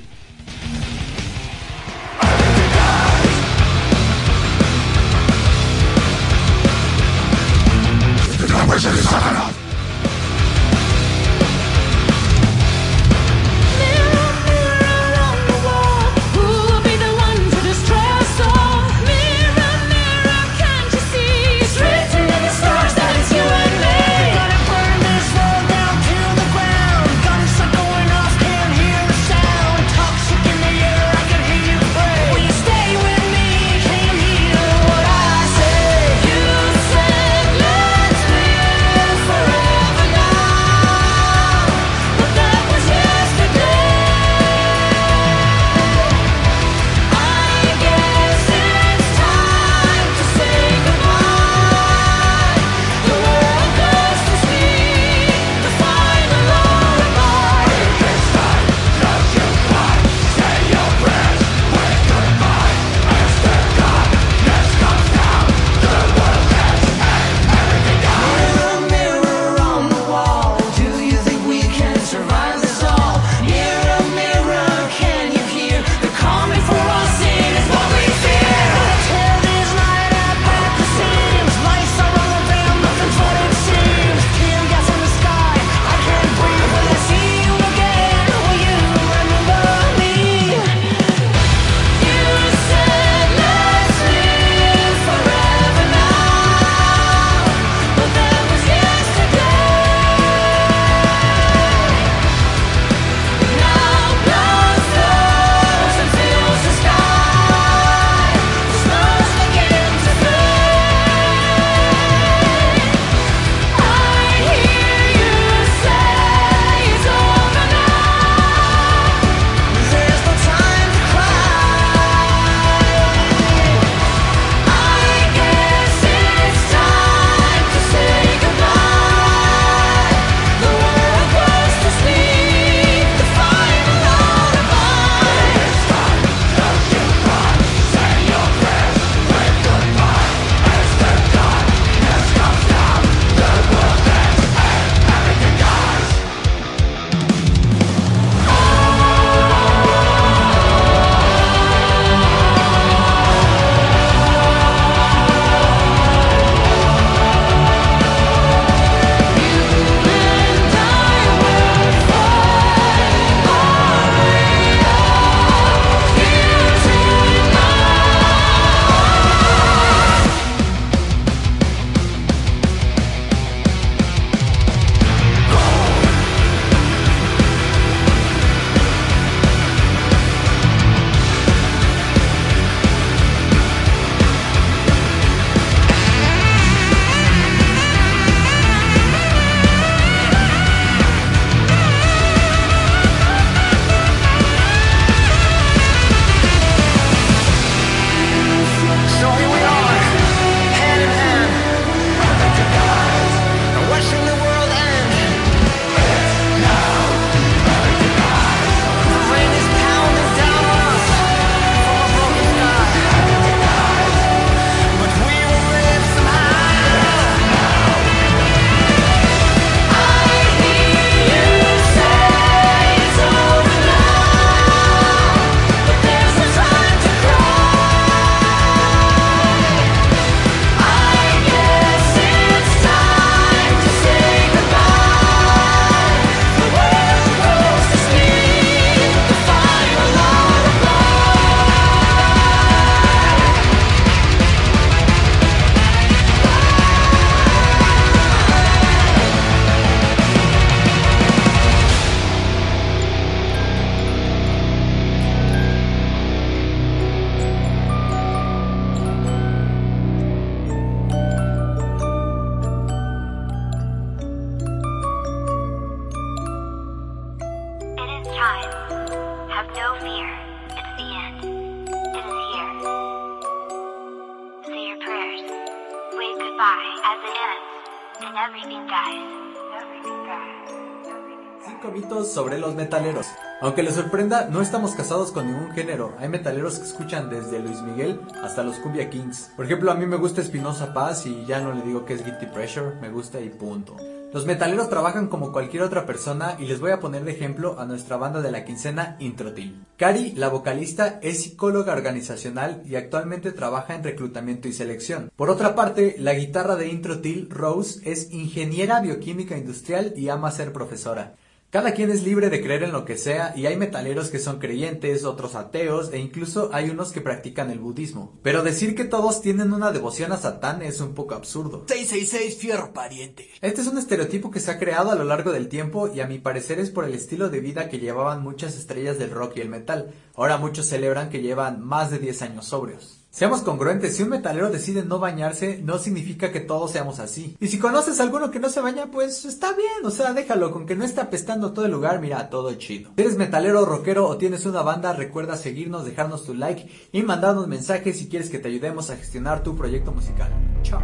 Aunque les sorprenda, no estamos casados con ningún género. Hay metaleros que escuchan desde Luis Miguel hasta los Cumbia Kings. Por ejemplo, a mí me gusta Espinosa Paz y ya no le digo que es Guilty Pressure, me gusta y punto. Los metaleros trabajan como cualquier otra persona y les voy a poner de ejemplo a nuestra banda de la quincena Introtil. Cari, la vocalista, es psicóloga organizacional y actualmente trabaja en reclutamiento y selección. Por otra parte, la guitarra de Introtil, Rose, es ingeniera bioquímica industrial y ama ser profesora. Cada quien es libre de creer en lo que sea y hay metaleros que son creyentes, otros ateos e incluso hay unos que practican el budismo. Pero decir que todos tienen una devoción a Satán es un poco absurdo. 666 fierro pariente. Este es un estereotipo que se ha creado a lo largo del tiempo y a mi parecer es por el estilo de vida que llevaban muchas estrellas del rock y el metal. Ahora muchos celebran que llevan más de 10 años sobrios. Seamos congruentes, si un metalero decide no bañarse, no significa que todos seamos así. Y si conoces a alguno que no se baña, pues está bien, o sea, déjalo, con que no esté apestando todo el lugar, mira, todo chido. Si eres metalero, rockero o tienes una banda, recuerda seguirnos, dejarnos tu like y mandarnos mensajes si quieres que te ayudemos a gestionar tu proyecto musical. Chao.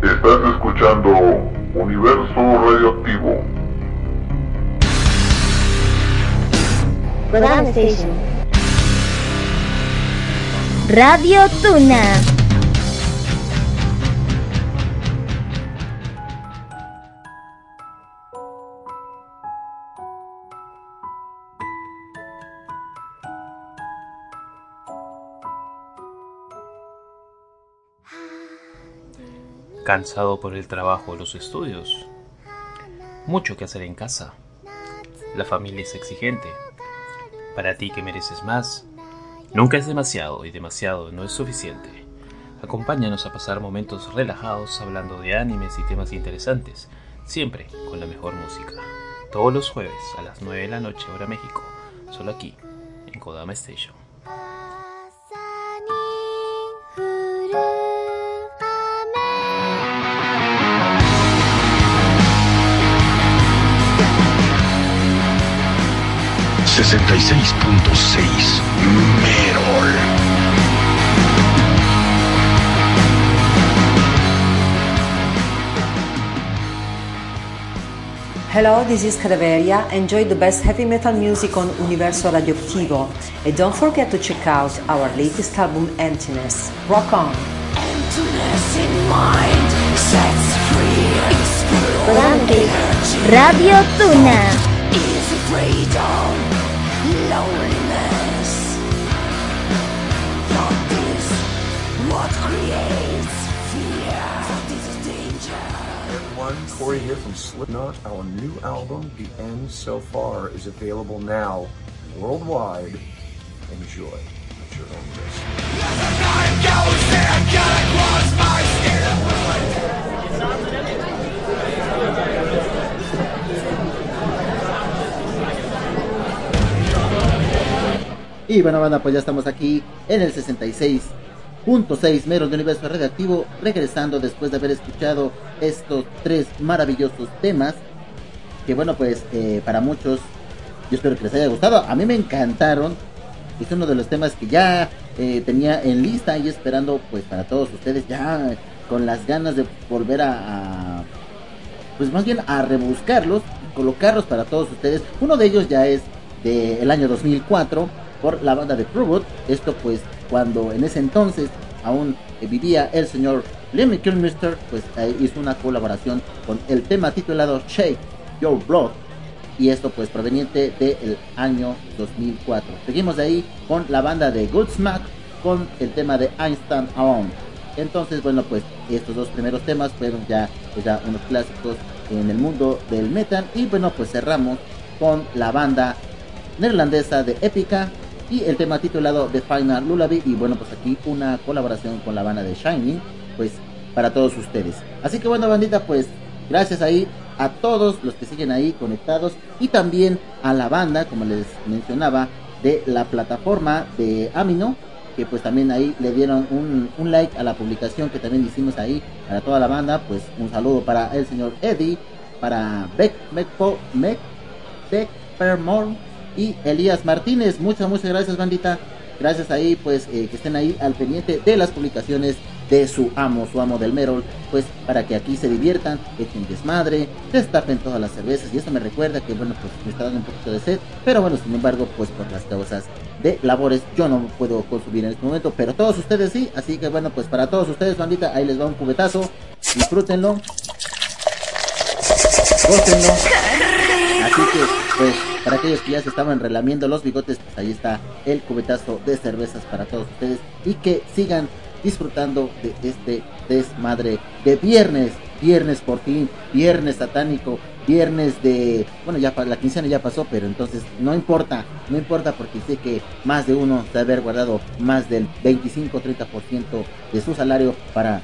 Estás escuchando Universo Radioactivo. Station. Radio Tuna. Cansado por el trabajo los estudios. Mucho que hacer en casa. La familia es exigente. Para ti que mereces más. Nunca es demasiado y demasiado no es suficiente. Acompáñanos a pasar momentos relajados hablando de animes y temas interesantes, siempre con la mejor música. Todos los jueves a las 9 de la noche hora México, solo aquí, en Kodama Station. Sesenta y seis punto seis Merol. Hello, this is Cadaveria. Enjoy the best heavy metal music on Universo Radioactivo. And don't forget to check out our latest album, Emptiness. Rock on! Emptiness in mind sets free. Kodama Radio Tuna. is freedom, loneliness. Corey here from Slipknot. Our new album, The End So Far, is available now worldwide. Enjoy at your own risk. Y bueno, banda, pues ya estamos aquí en el 66.6 Meros de Universo Radioactivo, regresando después de haber escuchado estos tres maravillosos temas. Que bueno, pues eh, para muchos, yo espero que les haya gustado. A mí me encantaron. Es uno de los temas que ya eh, tenía en lista y esperando, pues para todos ustedes, ya con las ganas de volver a, pues más bien a rebuscarlos colocarlos para todos ustedes. Uno de ellos ya es del año 2004 por la banda de Prubot. Esto pues cuando en ese entonces aún vivía el señor Lemmy Kilmister, pues eh, hizo una colaboración con el tema titulado Shake Your Blood. Y esto pues proveniente del año 2004. Seguimos de ahí con la banda de Goodsmack con el tema de Einstein Alone. Entonces, bueno, pues estos dos primeros temas fueron ya, pues, ya unos clásicos en el mundo del metal. Y bueno, pues cerramos con la banda neerlandesa de Epica y el tema titulado The Final Lullaby. Y bueno, pues aquí una colaboración con la banda de Shining, pues para todos ustedes. Así que bueno, bandita, pues gracias ahí a todos los que siguen ahí conectados y también a la banda, como les mencionaba, de la plataforma de Amino, que pues también ahí le dieron un, un like a la publicación que también hicimos ahí para toda la banda. Pues un saludo para el señor Eddie, para Beck, Beckpo, Beck, Beck Permore y Elías Martínez. Muchas, muchas gracias, bandita. Gracias ahí, pues eh, que estén ahí al pendiente de las publicaciones de su amo, su amo del Merol, pues para que aquí se diviertan, echen desmadre, destapen todas las cervezas y eso me recuerda que bueno, pues me está dando un poquito de sed, pero bueno, sin embargo, pues por las causas de labores yo no puedo consumir en este momento, pero todos ustedes sí, así que bueno, pues para todos ustedes, bandita, ahí les va un cubetazo, disfrútenlo, gócenlo, así que pues para aquellos que ya se estaban relamiendo los bigotes, pues ahí está el cubetazo de cervezas para todos ustedes y que sigan disfrutando de este desmadre de viernes, viernes por fin, viernes satánico, viernes de, bueno, ya la quincena ya pasó, pero entonces no importa, no importa porque sé que más de uno debe haber guardado más del 25-30% de su salario para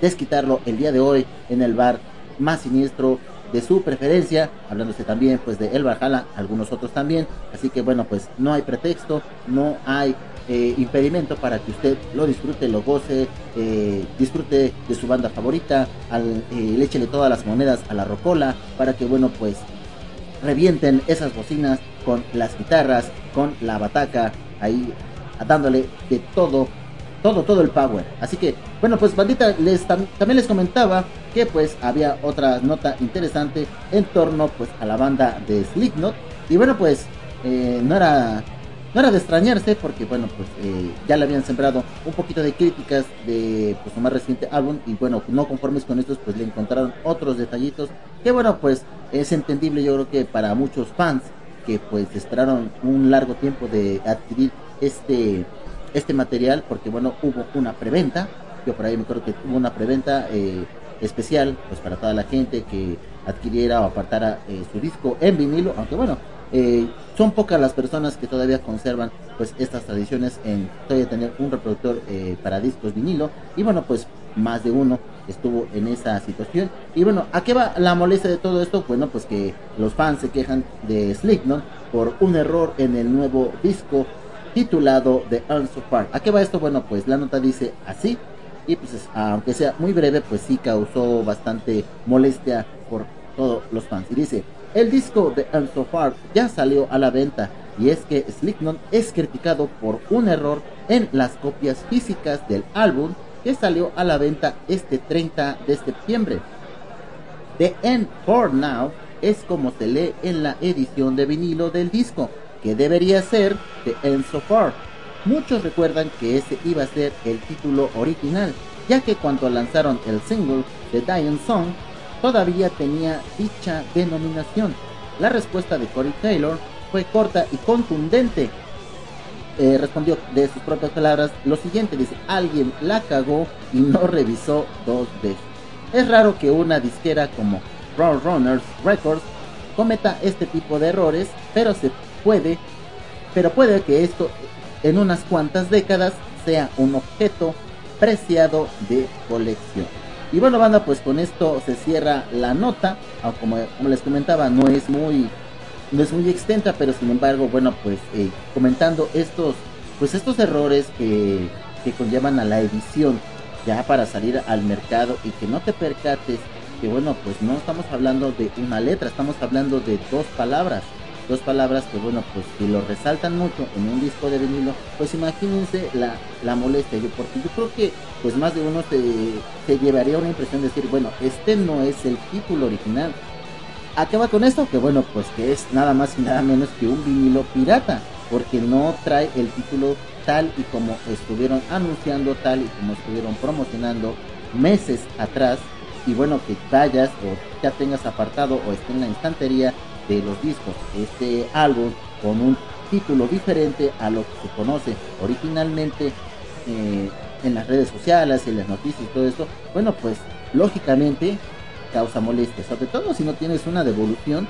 desquitarlo el día de hoy en el bar más siniestro de su preferencia, hablándose también pues de El Valhalla, algunos otros también, así que bueno pues no hay pretexto, no hay eh, impedimento para que usted lo disfrute, lo goce, eh, disfrute de su banda favorita, al, eh, le échele todas las monedas a la rocola para que, bueno, pues revienten esas bocinas con las guitarras, con la bataca, ahí dándole de todo, todo, todo el power. Así que, bueno, pues bandita, les también les comentaba que pues había otra nota interesante en torno pues a la banda de Slipknot. Y bueno, pues no era no era de extrañarse porque bueno pues eh, ya le habían sembrado un poquito de críticas de pues, su más reciente álbum y bueno no conformes con estos pues le encontraron otros detallitos que bueno pues es entendible yo creo que para muchos fans que pues esperaron un largo tiempo de adquirir este este material porque bueno hubo una preventa. Yo por ahí me acuerdo que hubo una preventa eh, especial pues para toda la gente que adquiriera o apartara eh, su disco en vinilo. Aunque bueno eh, son pocas las personas que todavía conservan pues estas tradiciones en todavía tener un reproductor eh, para discos vinilo. Y bueno pues más de uno estuvo en esa situación. Y bueno a qué va la molestia de todo esto bueno pues que los fans se quejan de Slipknot por un error en el nuevo disco titulado The Answer Part a qué va esto bueno pues la nota dice así y pues aunque sea muy breve pues sí causó bastante molestia por todos los fans. Y dice el disco de So Far ya salió a la venta y es que Slipknot es criticado por un error en las copias físicas del álbum que salió a la venta este 30 de septiembre. The End for Now es como se lee en la edición de vinilo del disco, que debería ser The End So Far. Muchos recuerdan que ese iba a ser el título original, ya que cuando lanzaron el single The Dying Song, todavía tenía dicha denominación. La respuesta de Corey Taylor fue corta y contundente. Eh, respondió de sus propias palabras lo siguiente, dice, alguien la cagó y no revisó dos veces. Es raro que una disquera como Runners Records cometa este tipo de errores, pero se puede, pero puede que esto en unas cuantas décadas sea un objeto preciado de colección. Y bueno, banda, pues con esto se cierra la nota. Como, como, les comentaba, no es muy no es muy extensa, pero sin embargo, bueno, pues eh, comentando estos pues estos errores que, que conllevan a la edición ya para salir al mercado y que no te percates que bueno, pues no estamos hablando de una letra, estamos hablando de dos palabras dos palabras que bueno pues si lo resaltan mucho en un disco de vinilo pues imagínense la, la molestia yo porque yo creo que pues más de uno se, llevaría una impresión de decir bueno este no es el título original ¿a qué va con esto? que bueno pues que es nada más y nada menos que un vinilo pirata porque no trae el título tal y como estuvieron anunciando tal y como estuvieron promocionando meses atrás y bueno que vayas o ya tengas apartado o esté en la instantería de los discos. Este álbum con un título diferente a lo que se conoce originalmente eh, en las redes sociales, en las noticias y todo esto, bueno, pues lógicamente causa molestia, sobre todo si no tienes una devolución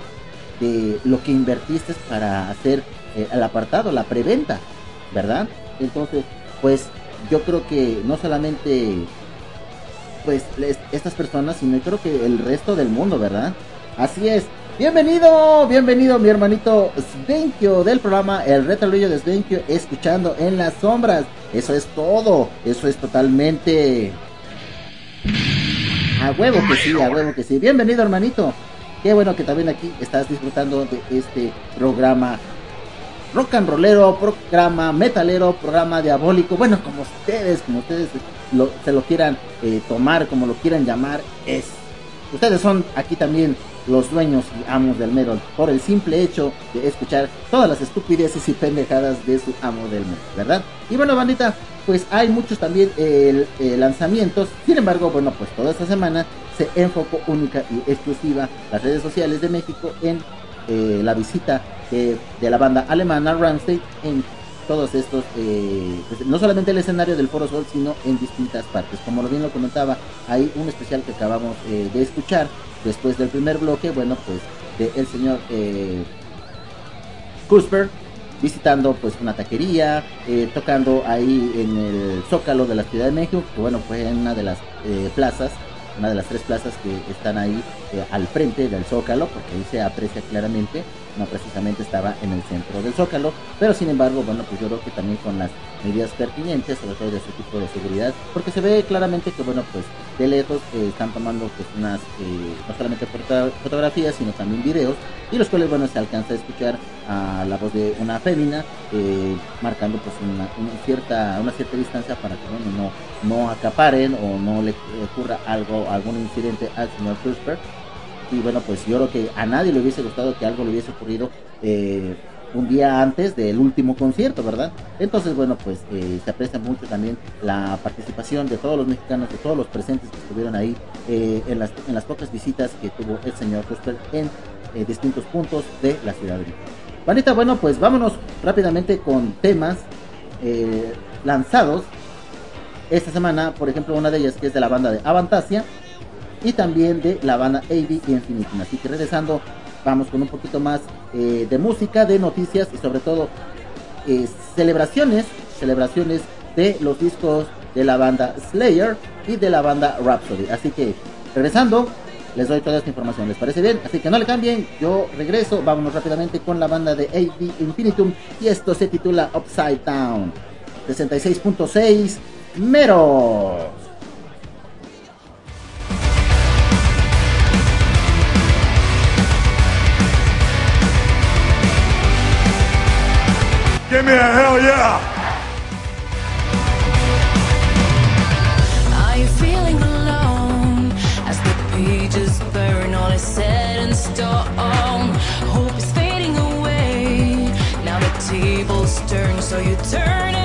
de lo que invertiste para hacer eh, el apartado, la preventa, ¿verdad? Entonces, pues yo creo que no solamente pues estas personas, sino creo que el resto del mundo, ¿verdad? Así es, Bienvenido, bienvenido mi hermanito Svenkio del programa El Retabrillo de Svenkio, escuchando en las sombras. Eso es todo, eso es totalmente... A huevo que sí, a huevo que sí. Bienvenido hermanito. Qué bueno que también aquí estás disfrutando de este programa rock and rollero, programa metalero, programa diabólico, bueno, como ustedes, como ustedes se lo quieran eh, tomar, como lo quieran llamar, es. Ustedes son aquí también los dueños y amos del metal por el simple hecho de escuchar todas las estupideces y pendejadas de su amo del metal, ¿verdad? Y bueno, bandita, pues hay muchos también eh, lanzamientos, sin embargo, bueno, pues toda esta semana se enfocó única y exclusiva las redes sociales de México en eh, la visita de la banda alemana Rammstein en todos estos, eh, pues, no solamente el escenario del Foro Sol, sino en distintas partes. Como lo bien lo comentaba, hay un especial que acabamos eh, de escuchar después del primer bloque, bueno, pues de el señor eh, visitando pues una taquería, eh, tocando ahí en el Zócalo de la Ciudad de México, que bueno, fue en una de las plazas una de las tres plazas que están ahí al frente del Zócalo, porque ahí se aprecia claramente no precisamente estaba en el centro del Zócalo, pero sin embargo, bueno, pues yo creo que también con las medidas pertinentes, sobre todo de ese tipo de seguridad, porque se ve claramente que, bueno, pues de lejos eh, están tomando pues unas, eh, no solamente fotografías, sino también videos, y los cuales, bueno, se alcanza a escuchar a la voz de una fémina, eh, marcando pues una, cierta, una cierta distancia para que, bueno, no, no acaparen o no le ocurra algo, algún incidente al señor Krusberg y bueno, pues yo creo que a nadie le hubiese gustado que algo le hubiese ocurrido eh, un día antes del último concierto, ¿verdad? Entonces, bueno, pues eh, se aprecia mucho también la participación de todos los mexicanos, de todos los presentes que estuvieron ahí eh, en, las, en las pocas visitas que tuvo el señor Cosper en distintos puntos de la ciudad de México. Vanita, bueno, pues vámonos rápidamente con temas lanzados esta semana, por ejemplo, una de ellas que es de la banda de Avantasia y también de la banda AV Infinitum. Así que regresando, vamos con un poquito más eh, de música, de noticias y sobre todo eh, celebraciones, celebraciones de los discos de la banda Slayer y de la banda Rhapsody. Así que regresando, les doy toda esta información. ¿Les parece bien? Así que no le cambien. Yo regreso. Vámonos rápidamente con la banda de AV Infinitum. Y esto se titula Upside Down. 66.6 Meros. Give me a hell yeah! Are you feeling alone as the pages burn? All is set in stone. Hope is fading away. Now the tables turn, so you turn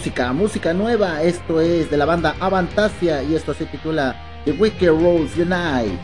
Música, música nueva. Esto es de la banda Avantasia y esto se titula The Wicked Rolls Unite.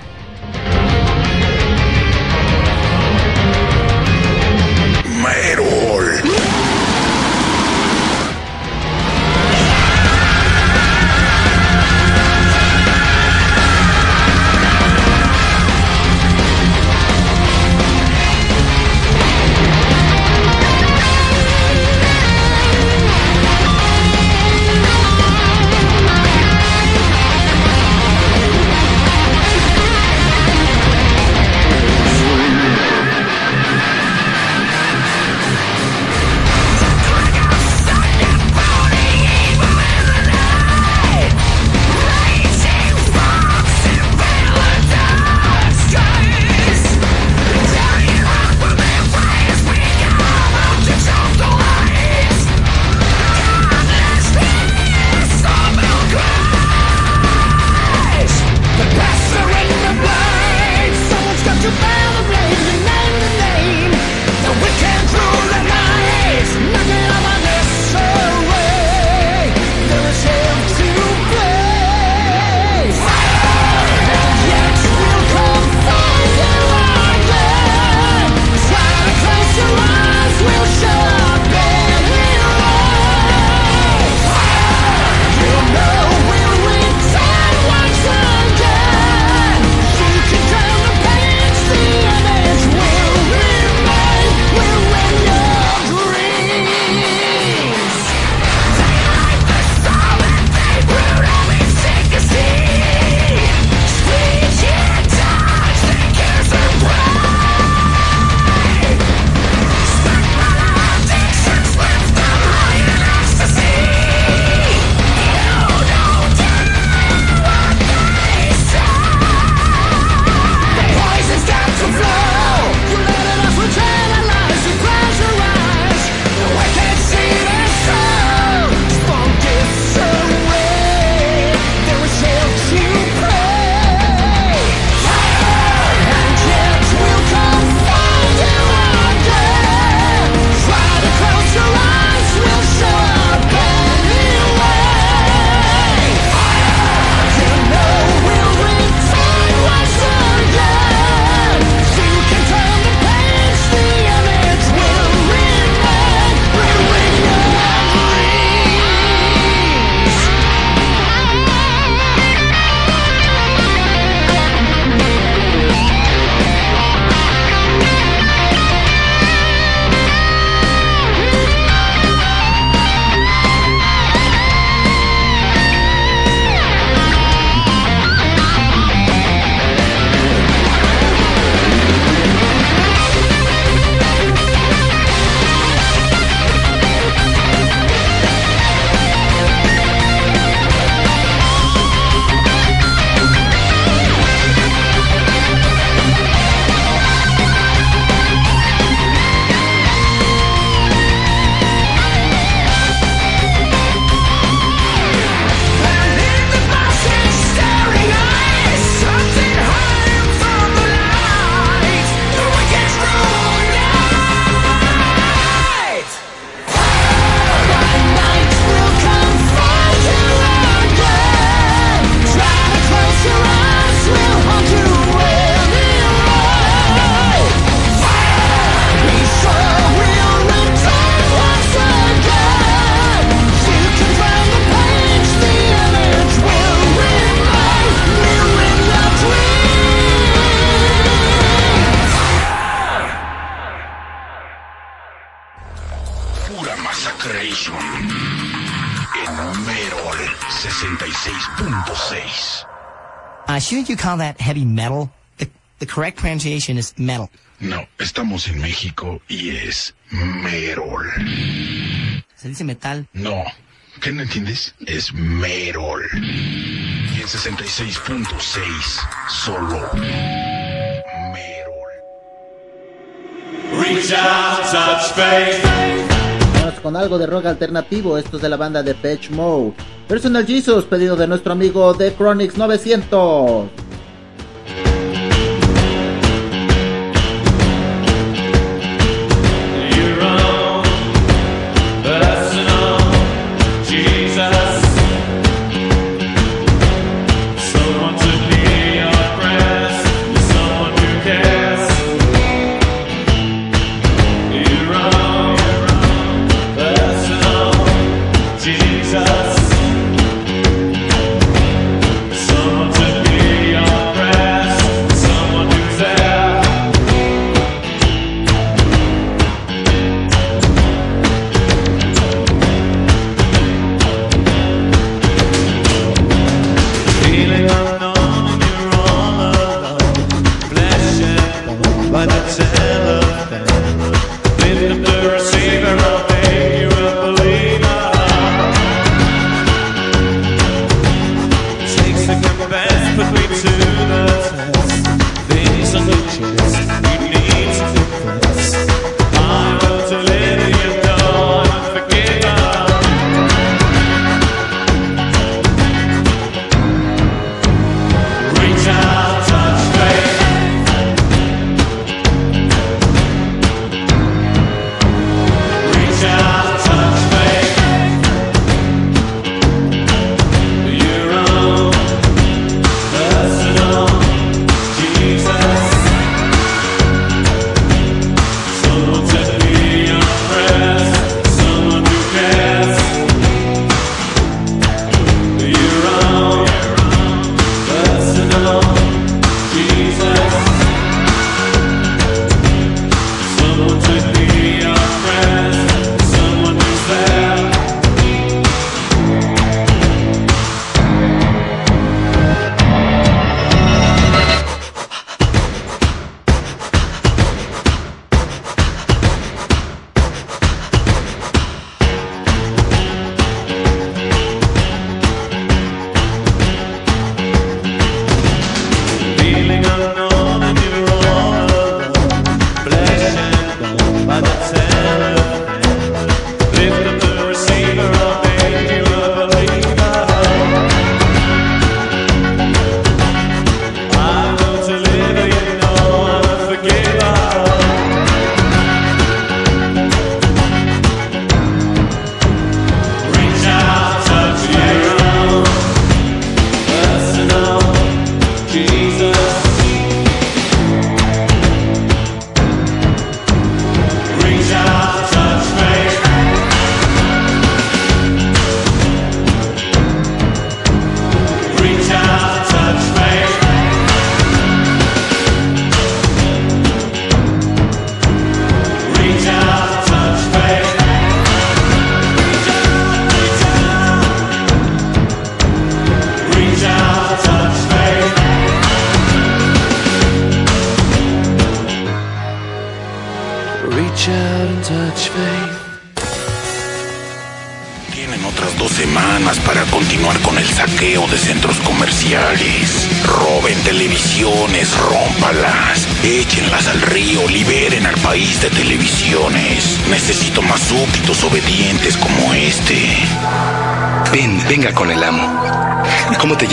Merol. shouldn't you call that heavy metal? The, the correct pronunciation is metal. No, estamos en México y es Merol. ¿Se dice metal? No. ¿Qué no entiendes? Es Merol. Y en 66.6, solo Merol. Reach out, touch faith. Con algo de rock alternativo. Esto es de la banda de Patch Mode. Personal Jesus, pedido de nuestro amigo The Chronics 900.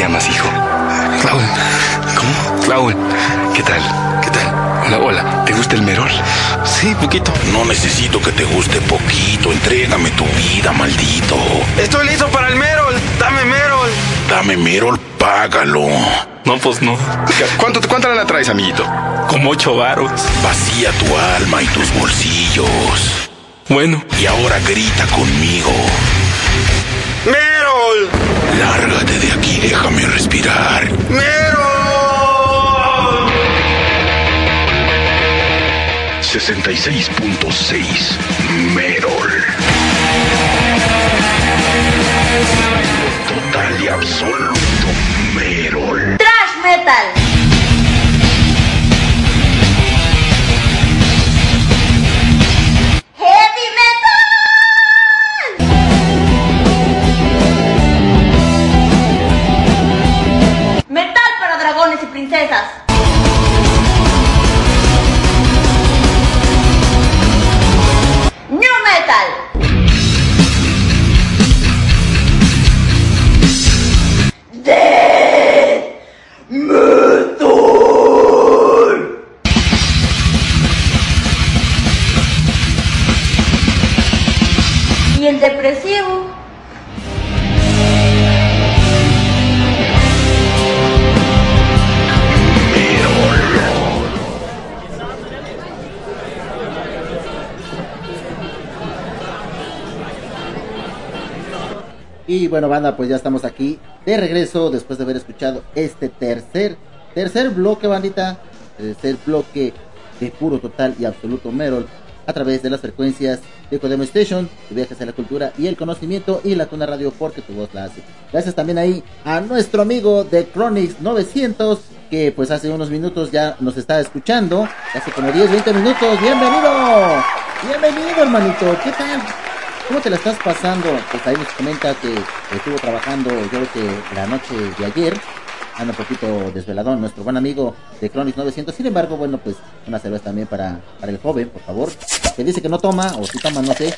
Llamas, hijo? Raúl. ¿Cómo? Raúl. ¿Qué tal? ¿Qué tal? Hola, hola. ¿Te gusta el merol? Sí, poquito. No necesito que te guste poquito. Entrégame tu vida, maldito. Estoy listo para el merol. Dame merol. Dame Merol, págalo. No, pues no. ¿Cuánto, ¿Cuánto la traes, amiguito? Como ocho varos. Vacía tu alma y tus bolsillos. Bueno. Y ahora grita conmigo. ¡Merol! Lárgate de aquí, déjame respirar. ¡Merol! 66.6 Merol. Total y absoluto Merol. Trash Metal. Bueno, banda, pues ya estamos aquí de regreso después de haber escuchado este tercer, tercer bloque, bandita. Tercer bloque de puro, total y absoluto Merol a través de las frecuencias de Codemo Station, de viajes a la cultura y el conocimiento y la Tuna Radio porque tu voz la hace. Gracias también ahí a nuestro amigo de Chronix 900 que pues hace unos minutos ya nos está escuchando, hace como 10, 20 minutos. Bienvenido, bienvenido hermanito, ¿qué tal? ¿Cómo te la estás pasando? Pues ahí nos comenta que estuvo trabajando yo creo que la noche de ayer. Anda un poquito desveladón nuestro buen amigo de Chronix 900. Sin embargo, bueno, pues una cerveza también para, para el joven, por favor. Que dice que no toma, o si toma, no sé.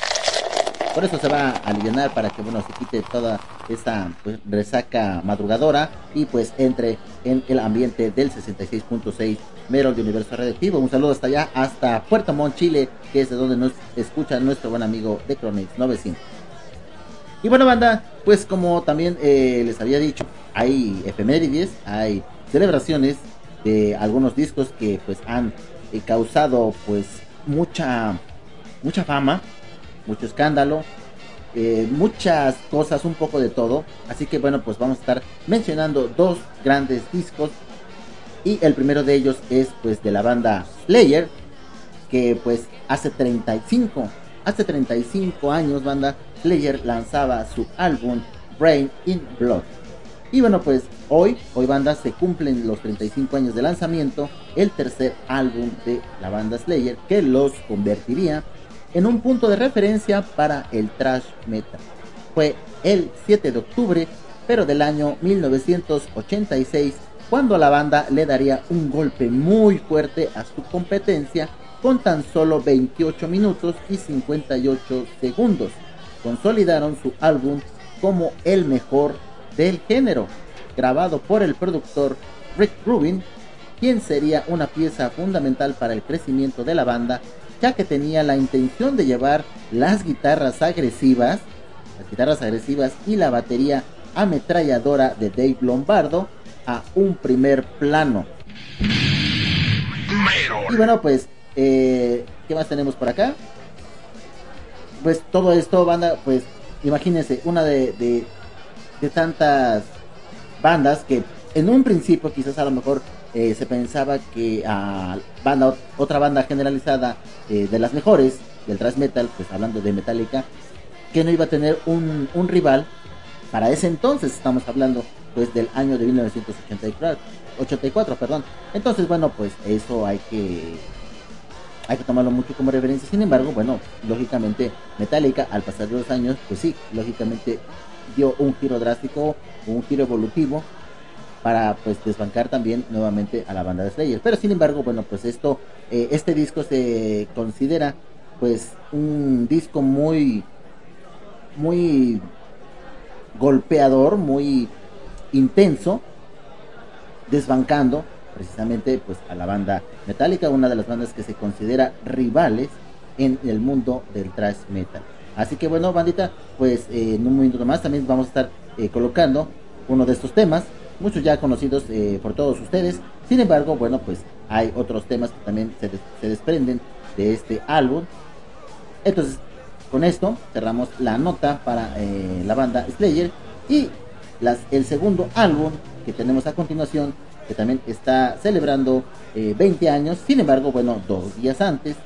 Por eso se va a aliviar para que, bueno, se quite toda esa pues, resaca madrugadora y pues entre en el ambiente del 66.6 Merol de Universo Radioactivo. Un saludo hasta allá, hasta Puerto Montt, Chile, que es de donde nos escucha nuestro buen amigo de Chronix 900. Y bueno, banda, pues como también eh, les había dicho, hay efemérides, hay celebraciones de algunos discos que pues han eh, causado pues mucha mucha fama, mucho escándalo, eh, muchas cosas, un poco de todo. Así que bueno, pues vamos a estar mencionando dos grandes discos. Y el primero de ellos es pues de la banda Slayer, que pues hace 35, hace 35 años banda Slayer lanzaba su álbum Brain in Blood. Y bueno, pues hoy, hoy banda, se cumplen los 35 años de lanzamiento, el tercer álbum de la banda Slayer, que los convertiría en un punto de referencia para el thrash metal. Fue el 7 de octubre, pero del año 1986, cuando la banda le daría un golpe muy fuerte a su competencia con tan solo 28 minutos y 58 segundos. Consolidaron su álbum como el mejor del género, grabado por el productor Rick Rubin, quien sería una pieza fundamental para el crecimiento de la banda, ya que tenía la intención de llevar las guitarras agresivas, las guitarras agresivas y la batería ametralladora de Dave Lombardo a un primer plano. Y bueno, pues, eh, ¿qué más tenemos por acá? Pues todo esto, banda, pues, imagínense, una de, de, de tantas bandas que en un principio quizás a lo mejor eh, se pensaba que a banda, otra banda generalizada eh, de las mejores del thrash metal, pues hablando de Metallica, que no iba a tener un, un rival para ese entonces, estamos hablando pues del año de 1984, 84, perdón. Entonces, bueno, pues eso hay que hay que tomarlo mucho como referencia. Sin embargo, bueno, lógicamente Metallica al pasar de los años, pues sí, lógicamente dio un giro drástico, un giro evolutivo para pues desbancar también nuevamente a la banda de Slayer. Pero sin embargo, bueno, pues esto, eh, este disco se considera pues un disco muy, muy golpeador, muy intenso, desbancando precisamente pues a la banda Metallica, una de las bandas que se considera rivales en el mundo del thrash metal. Así que bueno, bandita, pues eh, en un momento más también vamos a estar eh, colocando uno de estos temas, muchos ya conocidos eh, por todos ustedes. Sin embargo, bueno, pues hay otros temas que también se, des se desprenden de este álbum. Entonces, con esto cerramos la nota para eh, la banda Slayer y las, el segundo álbum que tenemos a continuación que también está celebrando eh, 20 años. Sin embargo, bueno, dos días antes,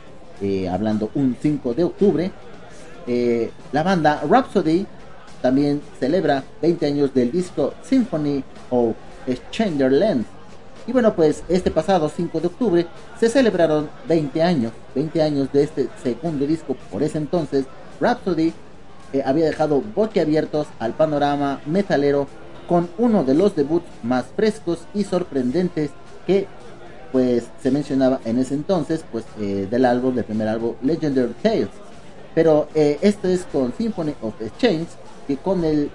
eh, hablando un 5 de octubre, eh, la banda Rhapsody también celebra 20 años del disco Symphony of Changerland. Y bueno, pues este pasado 5 de octubre se celebraron 20 años, 20 años de este segundo disco. Por ese entonces, Rhapsody eh, había dejado boquiabiertos al panorama metalero con uno de los debuts más frescos y sorprendentes que pues se mencionaba en ese entonces pues eh, del álbum del primer álbum Legendary Tales pero eh, esto es con Symphony of Change que con el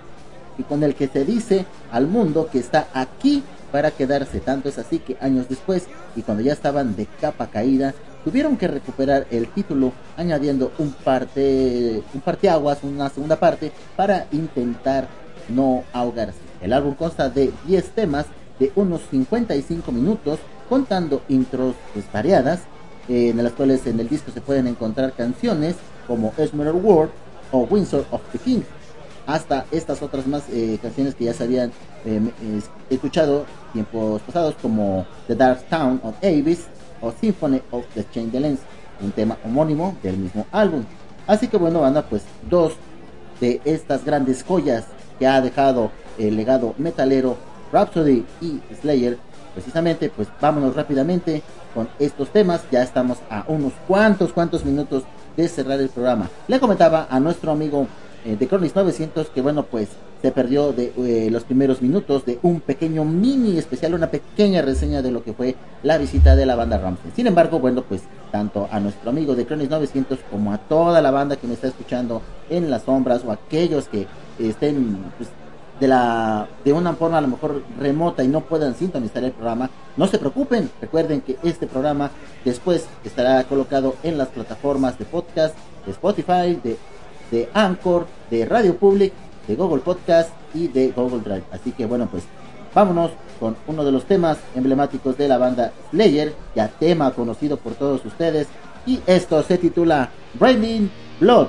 y con el que se dice al mundo que está aquí para quedarse. Tanto es así que años después y cuando ya estaban de capa caída tuvieron que recuperar el título añadiendo un parte un parteaguas una segunda parte para intentar no ahogarse. El álbum consta de 10 temas de unos 55 minutos, contando intros pues, variadas, en las cuales en el disco se pueden encontrar canciones como Esmeralda World o Windsor of the King, hasta estas otras más eh, canciones que ya se habían eh, escuchado tiempos pasados como The Dark Town of Abyss o Symphony of the Changelings, un tema homónimo del mismo álbum. Así que bueno, banda, pues dos de estas grandes joyas que ha dejado el legado metalero Rhapsody y Slayer. Precisamente, pues vámonos rápidamente con estos temas. Ya estamos a unos cuantos, cuantos minutos de cerrar el programa. Le comentaba a nuestro amigo eh, de Chronis 900 que bueno, pues se perdió de eh, los primeros minutos de un pequeño mini especial, una pequeña reseña de lo que fue la visita de la banda Ramsey. Sin embargo, bueno, pues tanto a nuestro amigo de Chronis 900 como a toda la banda que me está escuchando en las sombras o aquellos que estén pues, de la de una forma a lo mejor remota y no puedan sintonizar el programa, no se preocupen, recuerden que este programa después estará colocado en las plataformas de podcast de Spotify, de, de Anchor, de Radio Public, de Google Podcast y de Google Drive. Así que bueno, pues vámonos con uno de los temas emblemáticos de la banda Slayer, ya tema conocido por todos ustedes, y esto se titula Branding Blood.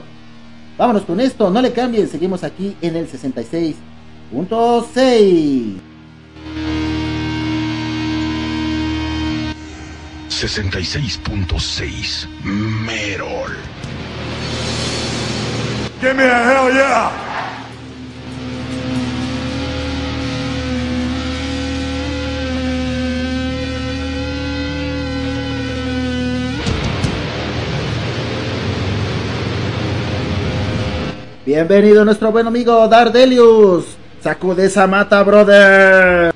Vámonos con esto, no le cambien, seguimos aquí en el 66 Punto 6. 66.6 Merol. Give a! Bienvenido nuestro buen amigo Dardelius. Sacude esa mata, brother.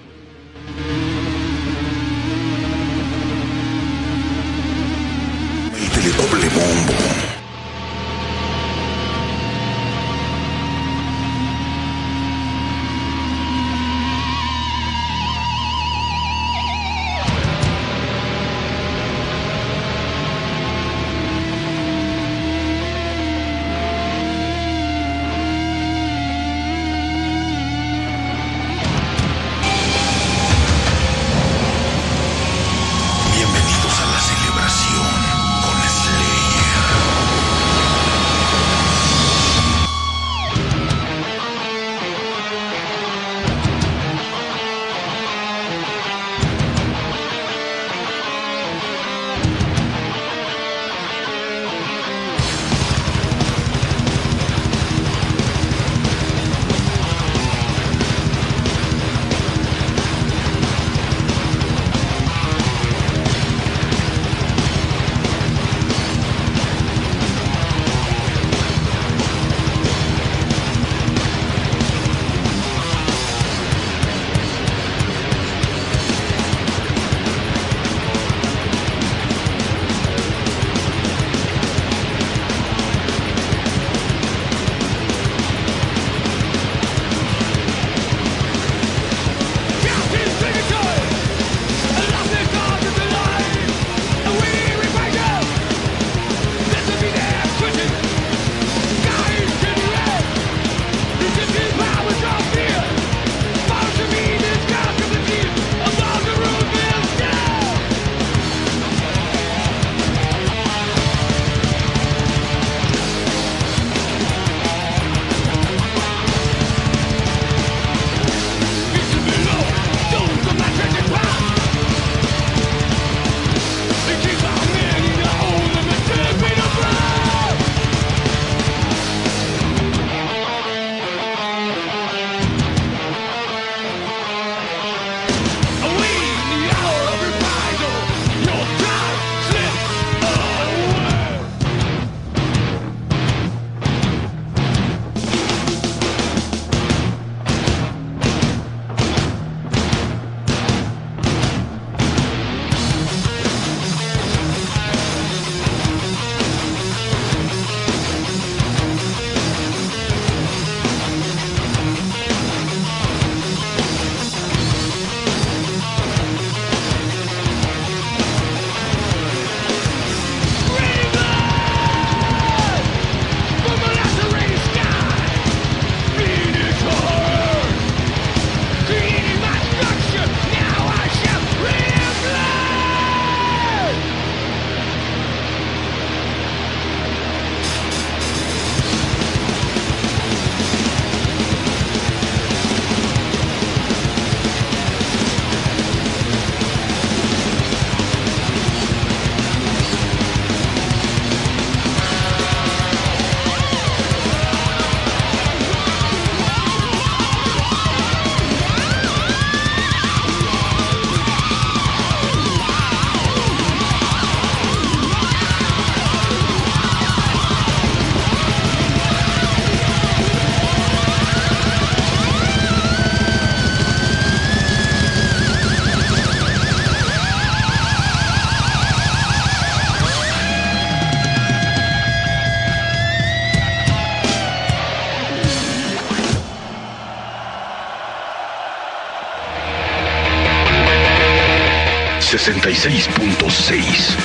66.6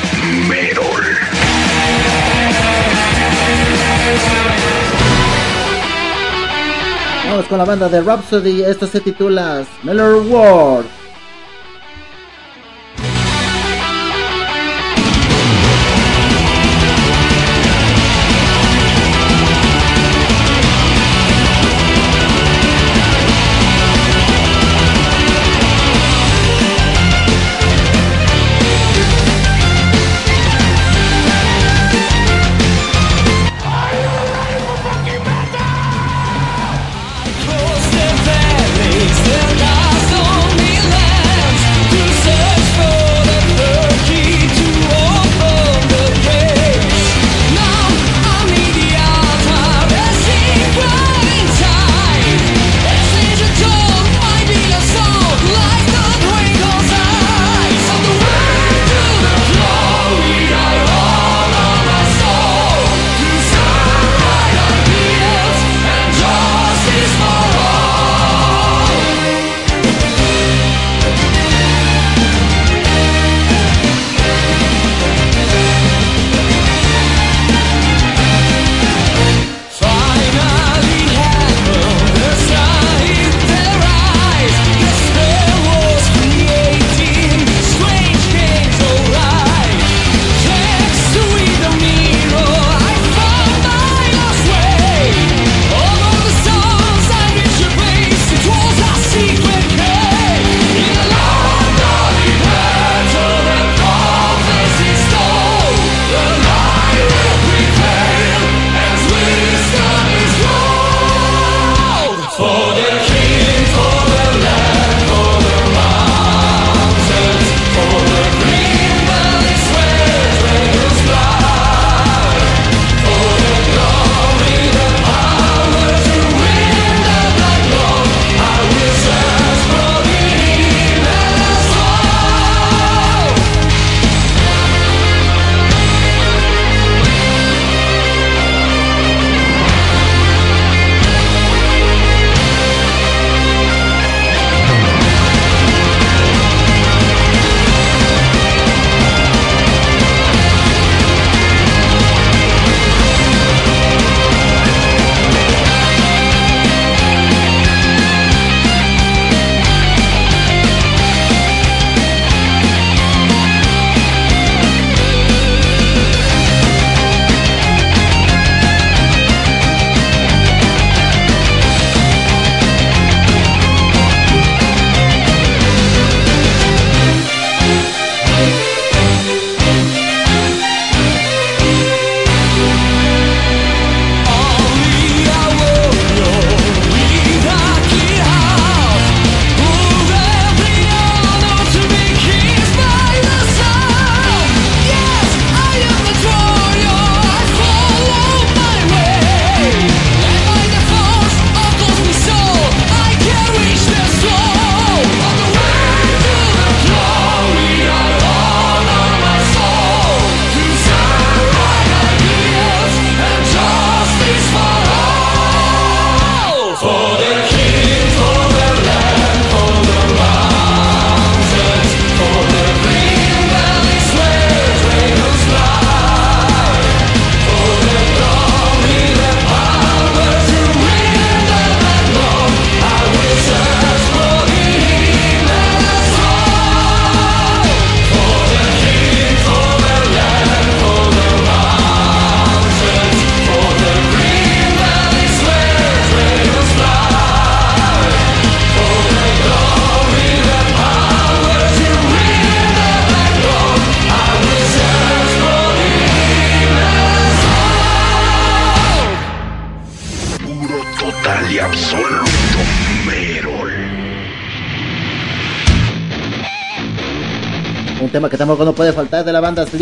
Merol. Vamos con la banda de Rhapsody. Esto se titula Smeller World.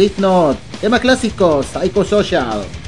Slipknot. Tema clásico, Psycho Social.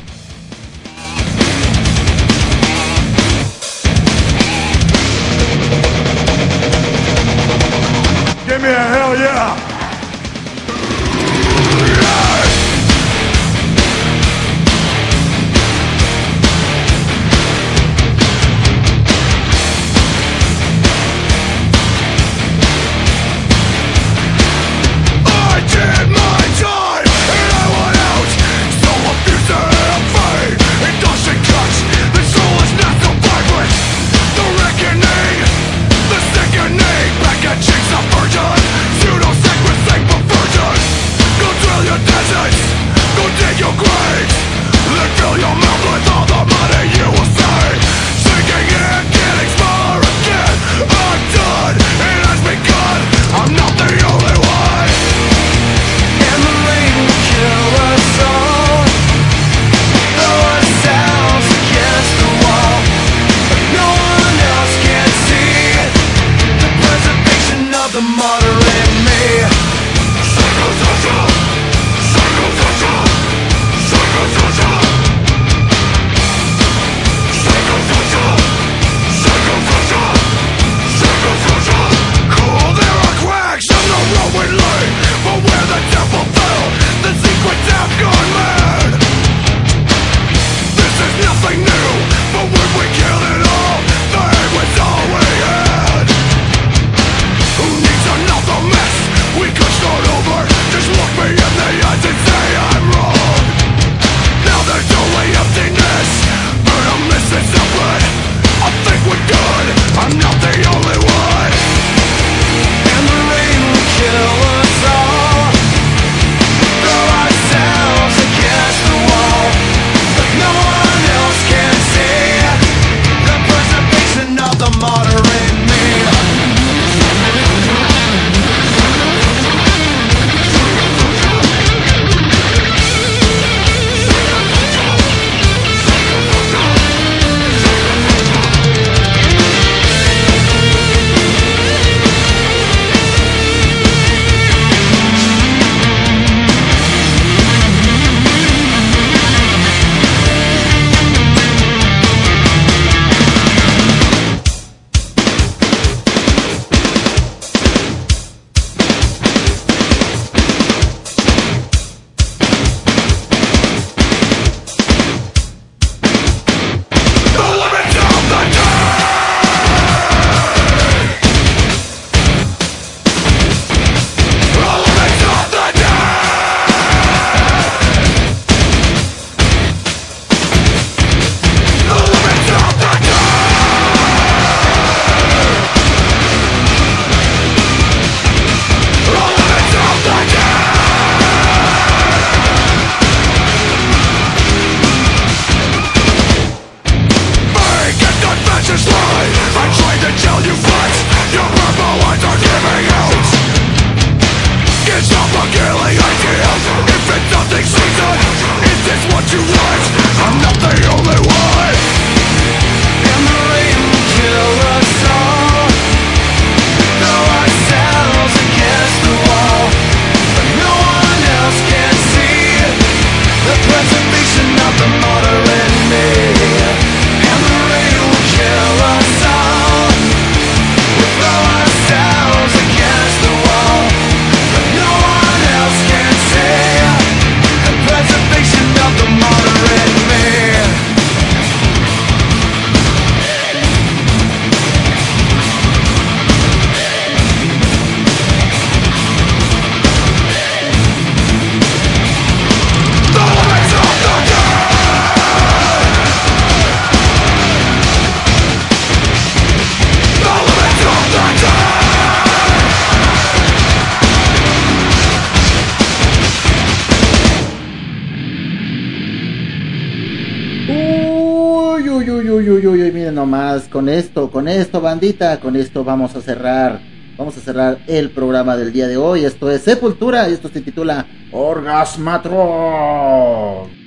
Nomás, con esto, con esto, bandita, con esto vamos a cerrar, vamos a cerrar el programa del día de hoy. Esto es Sepultura y esto se titula Orgasmatron.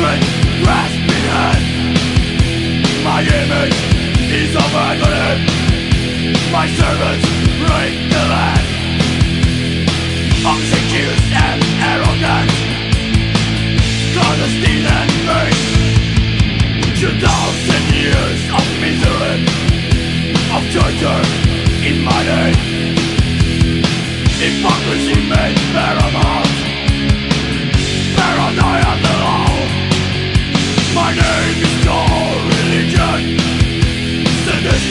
The Alfred grasping hand. My image is of agony. My servants break the land. Obsequious and arrogant, clandestine and vain. Two thousand years of misery, of torture in my name. Hypocrisy made paramount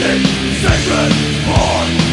Sacred heart.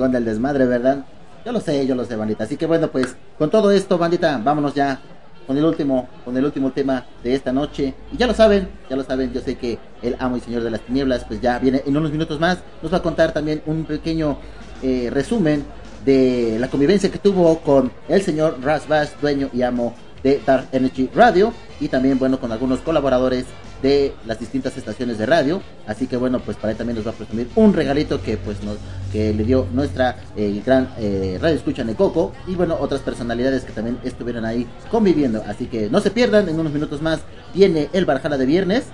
Chingón del desmadre, ¿verdad? Yo lo sé, yo lo sé, bandita. Así que bueno, pues con todo esto, bandita, vámonos ya con el último, con el último tema de esta noche. Y ya lo saben, ya lo saben, yo sé que el amo y señor de las tinieblas, pues ya viene en unos minutos más. Nos va a contar también un pequeño eh, resumen de la convivencia que tuvo con el señor Ras dueño y amo de Dark Energy Radio. Y también, bueno, con algunos colaboradores de las distintas estaciones de radio. Así que bueno, pues para él también nos va a presumir un regalito que pues nos, que le dio nuestra eh, gran eh, radio escucha Necoco. Y bueno, otras personalidades que también estuvieron ahí conviviendo. Así que no se pierdan, en unos minutos más viene el Barjala de viernes.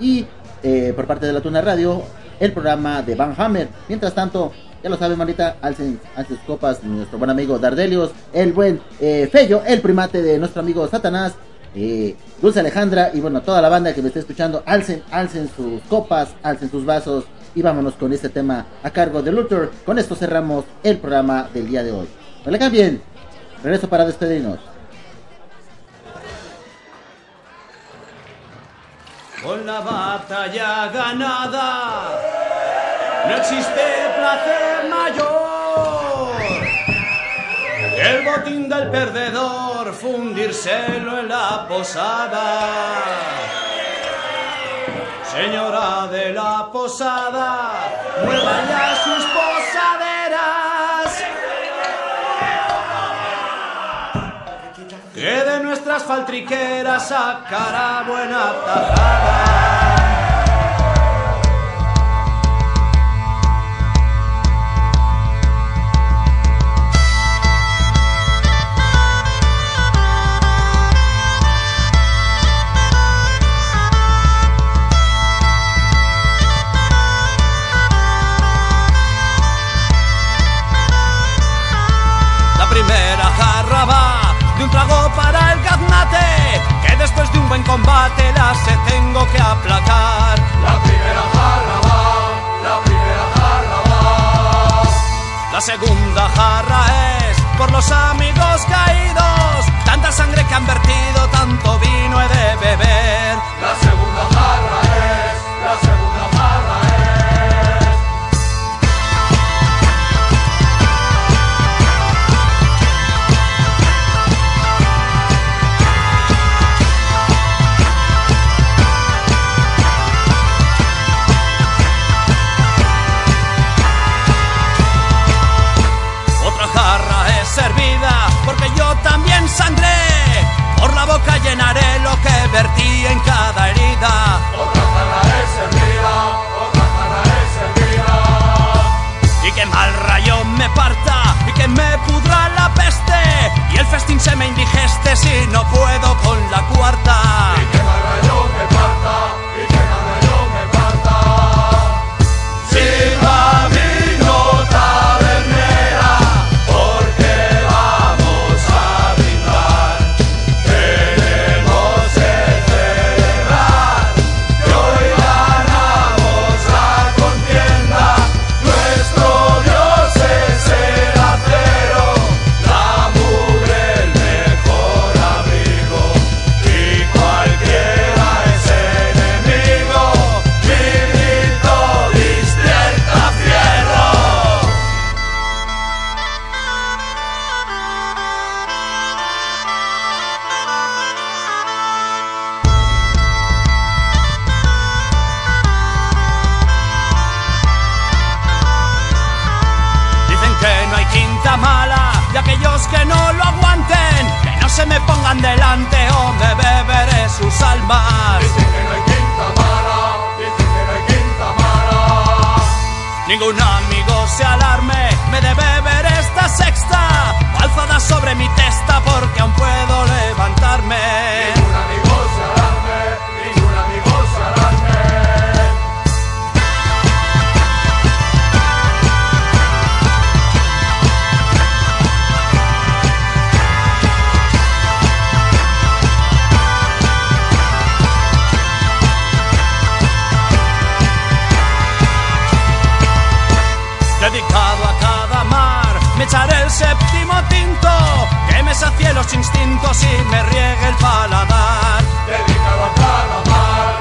Y eh, por parte de la Tuna Radio, el programa de Van Hammer. Mientras tanto, Ya lo saben, manita, alcen, sus copas nuestro buen amigo Dardelius, el buen eh, Fello, el primate de nuestro amigo Satanás, eh, Dulce Alejandra y bueno, toda la banda que me esté escuchando, alcen, alcen sus copas, alcen sus vasos y vámonos con este tema a cargo de Luther. Con esto cerramos el programa del día de hoy. No le cambien, regreso para despedirnos. Con la batalla ganada, no existe placer mayor. El botín del perdedor, fundírselo en la posada. Señora de la posada, mueva ya sus posaderas. Que de nuestras faltriqueras sacará buena tajada. Primera jarra va de un trago para el gaznate, que después de un buen combate la se tengo que aplacar. La primera jarra va, la primera jarra va. La segunda jarra es por los amigos caídos, tanta sangre que han vertido, tanto vino he de beber. La segunda jarra es, la segunda jarra Por la boca llenaré lo que vertí en cada herida. Otra es servida, otra es servida. Y que mal rayo me parta y que me pudra la peste. Y el festín se me indigeste si no puedo con la cuarta. Que no lo aguanten, que no se me pongan delante o me beberé sus almas. Dicen que no hay quinta mala, dicen que no hay quinta mala. Ningún amigo se alarme, me de beber esta sexta, alzada sobre mi testa porque aún puedo levantarme. Sacie los instintos y me riegue el paladar. Dedicado a mar,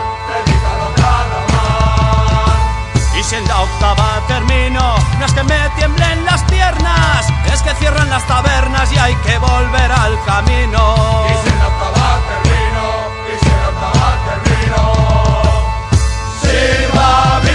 dedicado a mar. Y si en la octava termino, no es que me tiemblen las piernas, es que cierran las tabernas y hay que volver al camino. Y si en la octava termino, y si en la octava termino. Sirva vino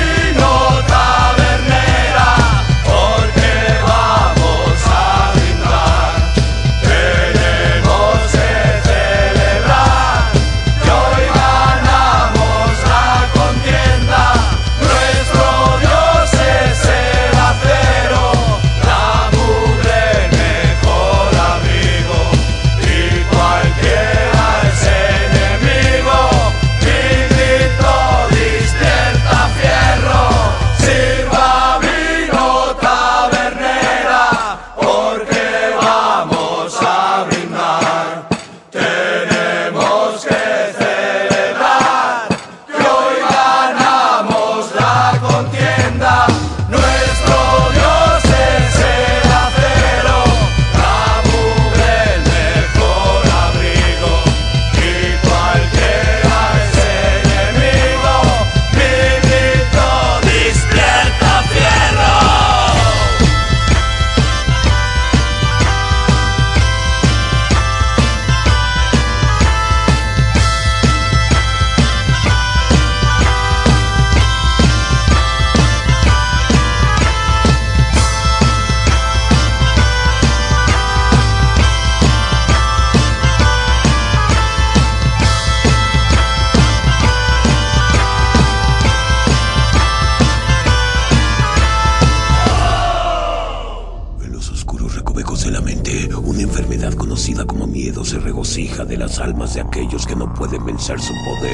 vencer su poder.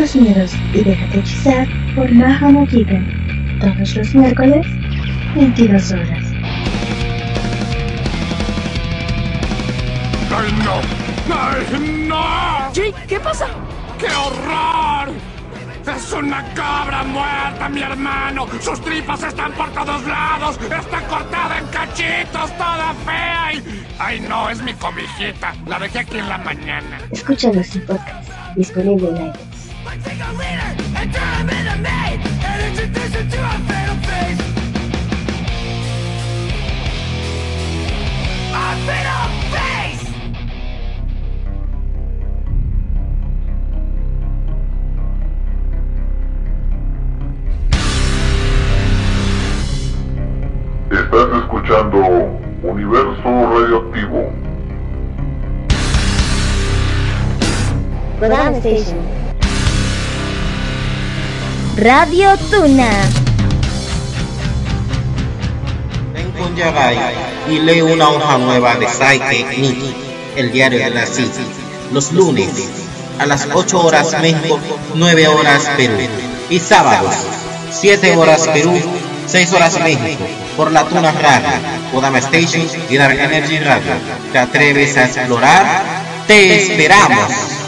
Tus miedos y déjate hechizar por Mahamo Given. Todos los miércoles, 22 horas. ¡Ay, no! ¡Ay, no! Jake, ¿qué pasa? ¡Qué horror! ¡Es una cabra muerta, mi hermano! ¡Sus tripas están por todos lados! ¡Está cortada en cachitos, toda fea! Y... ¡Ay, no! Es mi comijita. La dejé aquí en la mañana. Escúchanos en podcast, disponible en Radio Tuna. Vengo un Yagai y leo una hoja nueva de Saike Niki, el diario de la City, los lunes a las 8 horas México, 9 horas Perú, y sábados 7 horas Perú, 6 horas México, por la Tuna Radio, Kodama Station y Dark Energy Radio. ¿Te atreves a explorar? ¡Te esperamos!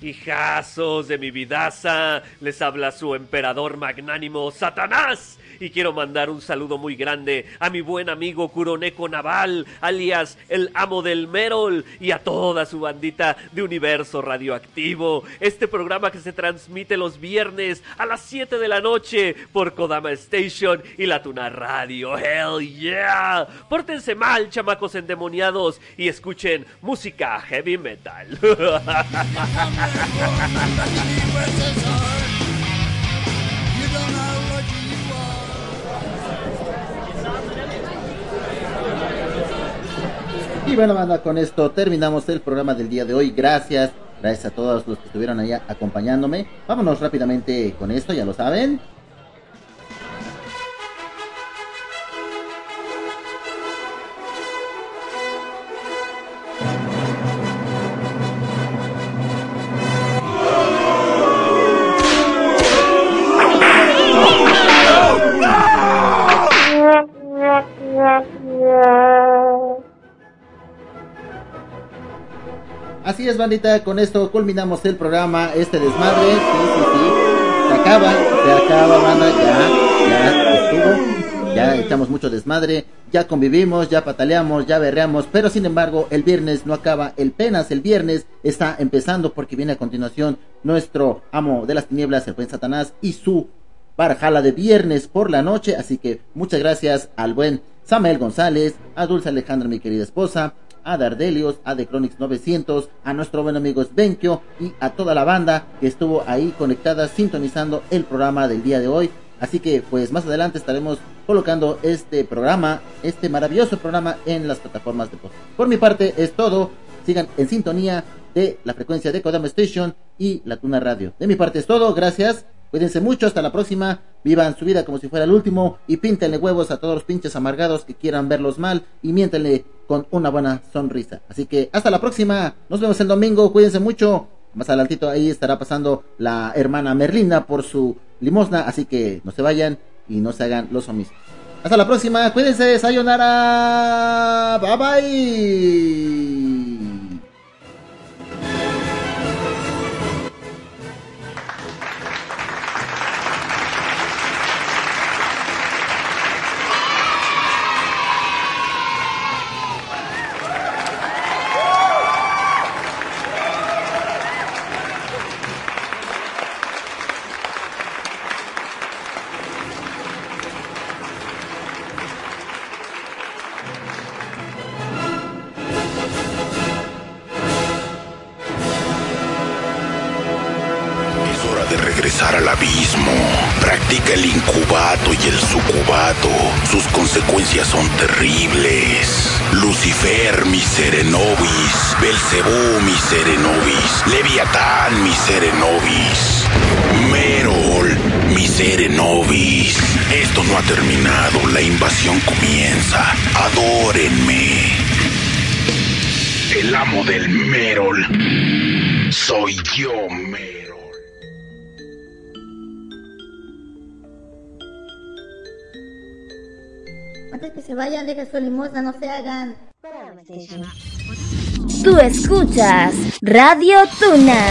Hijazos de mi vidaza, les habla su emperador magnánimo Satanás. Y quiero mandar un saludo muy grande a mi buen amigo Kuroneko Naval, alias el amo del Merol, y a toda su bandita de Universo Radioactivo. Este programa que se transmite los viernes a las 7 de la noche por Kodama Station y la Tuna Radio. ¡Hell yeah! Pórtense mal, chamacos endemoniados, y escuchen música heavy metal. Y bueno, banda, con esto terminamos el programa del día de hoy. Gracias, gracias a todos los que estuvieron allá acompañándome. Vámonos rápidamente con esto, ya lo saben. Así es, bandita, con esto culminamos el programa, este desmadre, sí, sí, sí, se acaba, se acaba, banda, ya, ya estuvo, ya echamos mucho desmadre, ya convivimos, ya pataleamos, ya berreamos, pero sin embargo, el viernes no acaba, el penas, el viernes está empezando porque viene a continuación nuestro amo de las tinieblas, el buen Satanás, y su barjala de viernes por la noche, así que muchas gracias al buen Samuel González, a Dulce Alejandra, mi querida esposa, a Dardelios, a The Chronics 900, a nuestro buen amigo Svenkio y a toda la banda que estuvo ahí conectada sintonizando el programa del día de hoy. Así que pues más adelante estaremos colocando este programa, este maravilloso programa en las plataformas de podcast. Por mi parte es todo. Sigan en sintonía de la frecuencia de Kodama Station y la Tuna Radio. De mi parte es todo. Gracias. Cuídense mucho, hasta la próxima. Vivan su vida como si fuera el último y píntenle huevos a todos los pinches amargados que quieran verlos mal y miéntenle con una buena sonrisa. Así que hasta la próxima. Nos vemos el domingo. Cuídense mucho. Más adelantito ahí estará pasando la hermana Merlina por su limosna. Así que no se vayan y no se hagan los omisos. Hasta la próxima. Cuídense. Sayonara. Bye bye. Sergio Mero. Antes que se vayan, dejen su limosna, no se hagan. Tú escuchas Radio Tuna.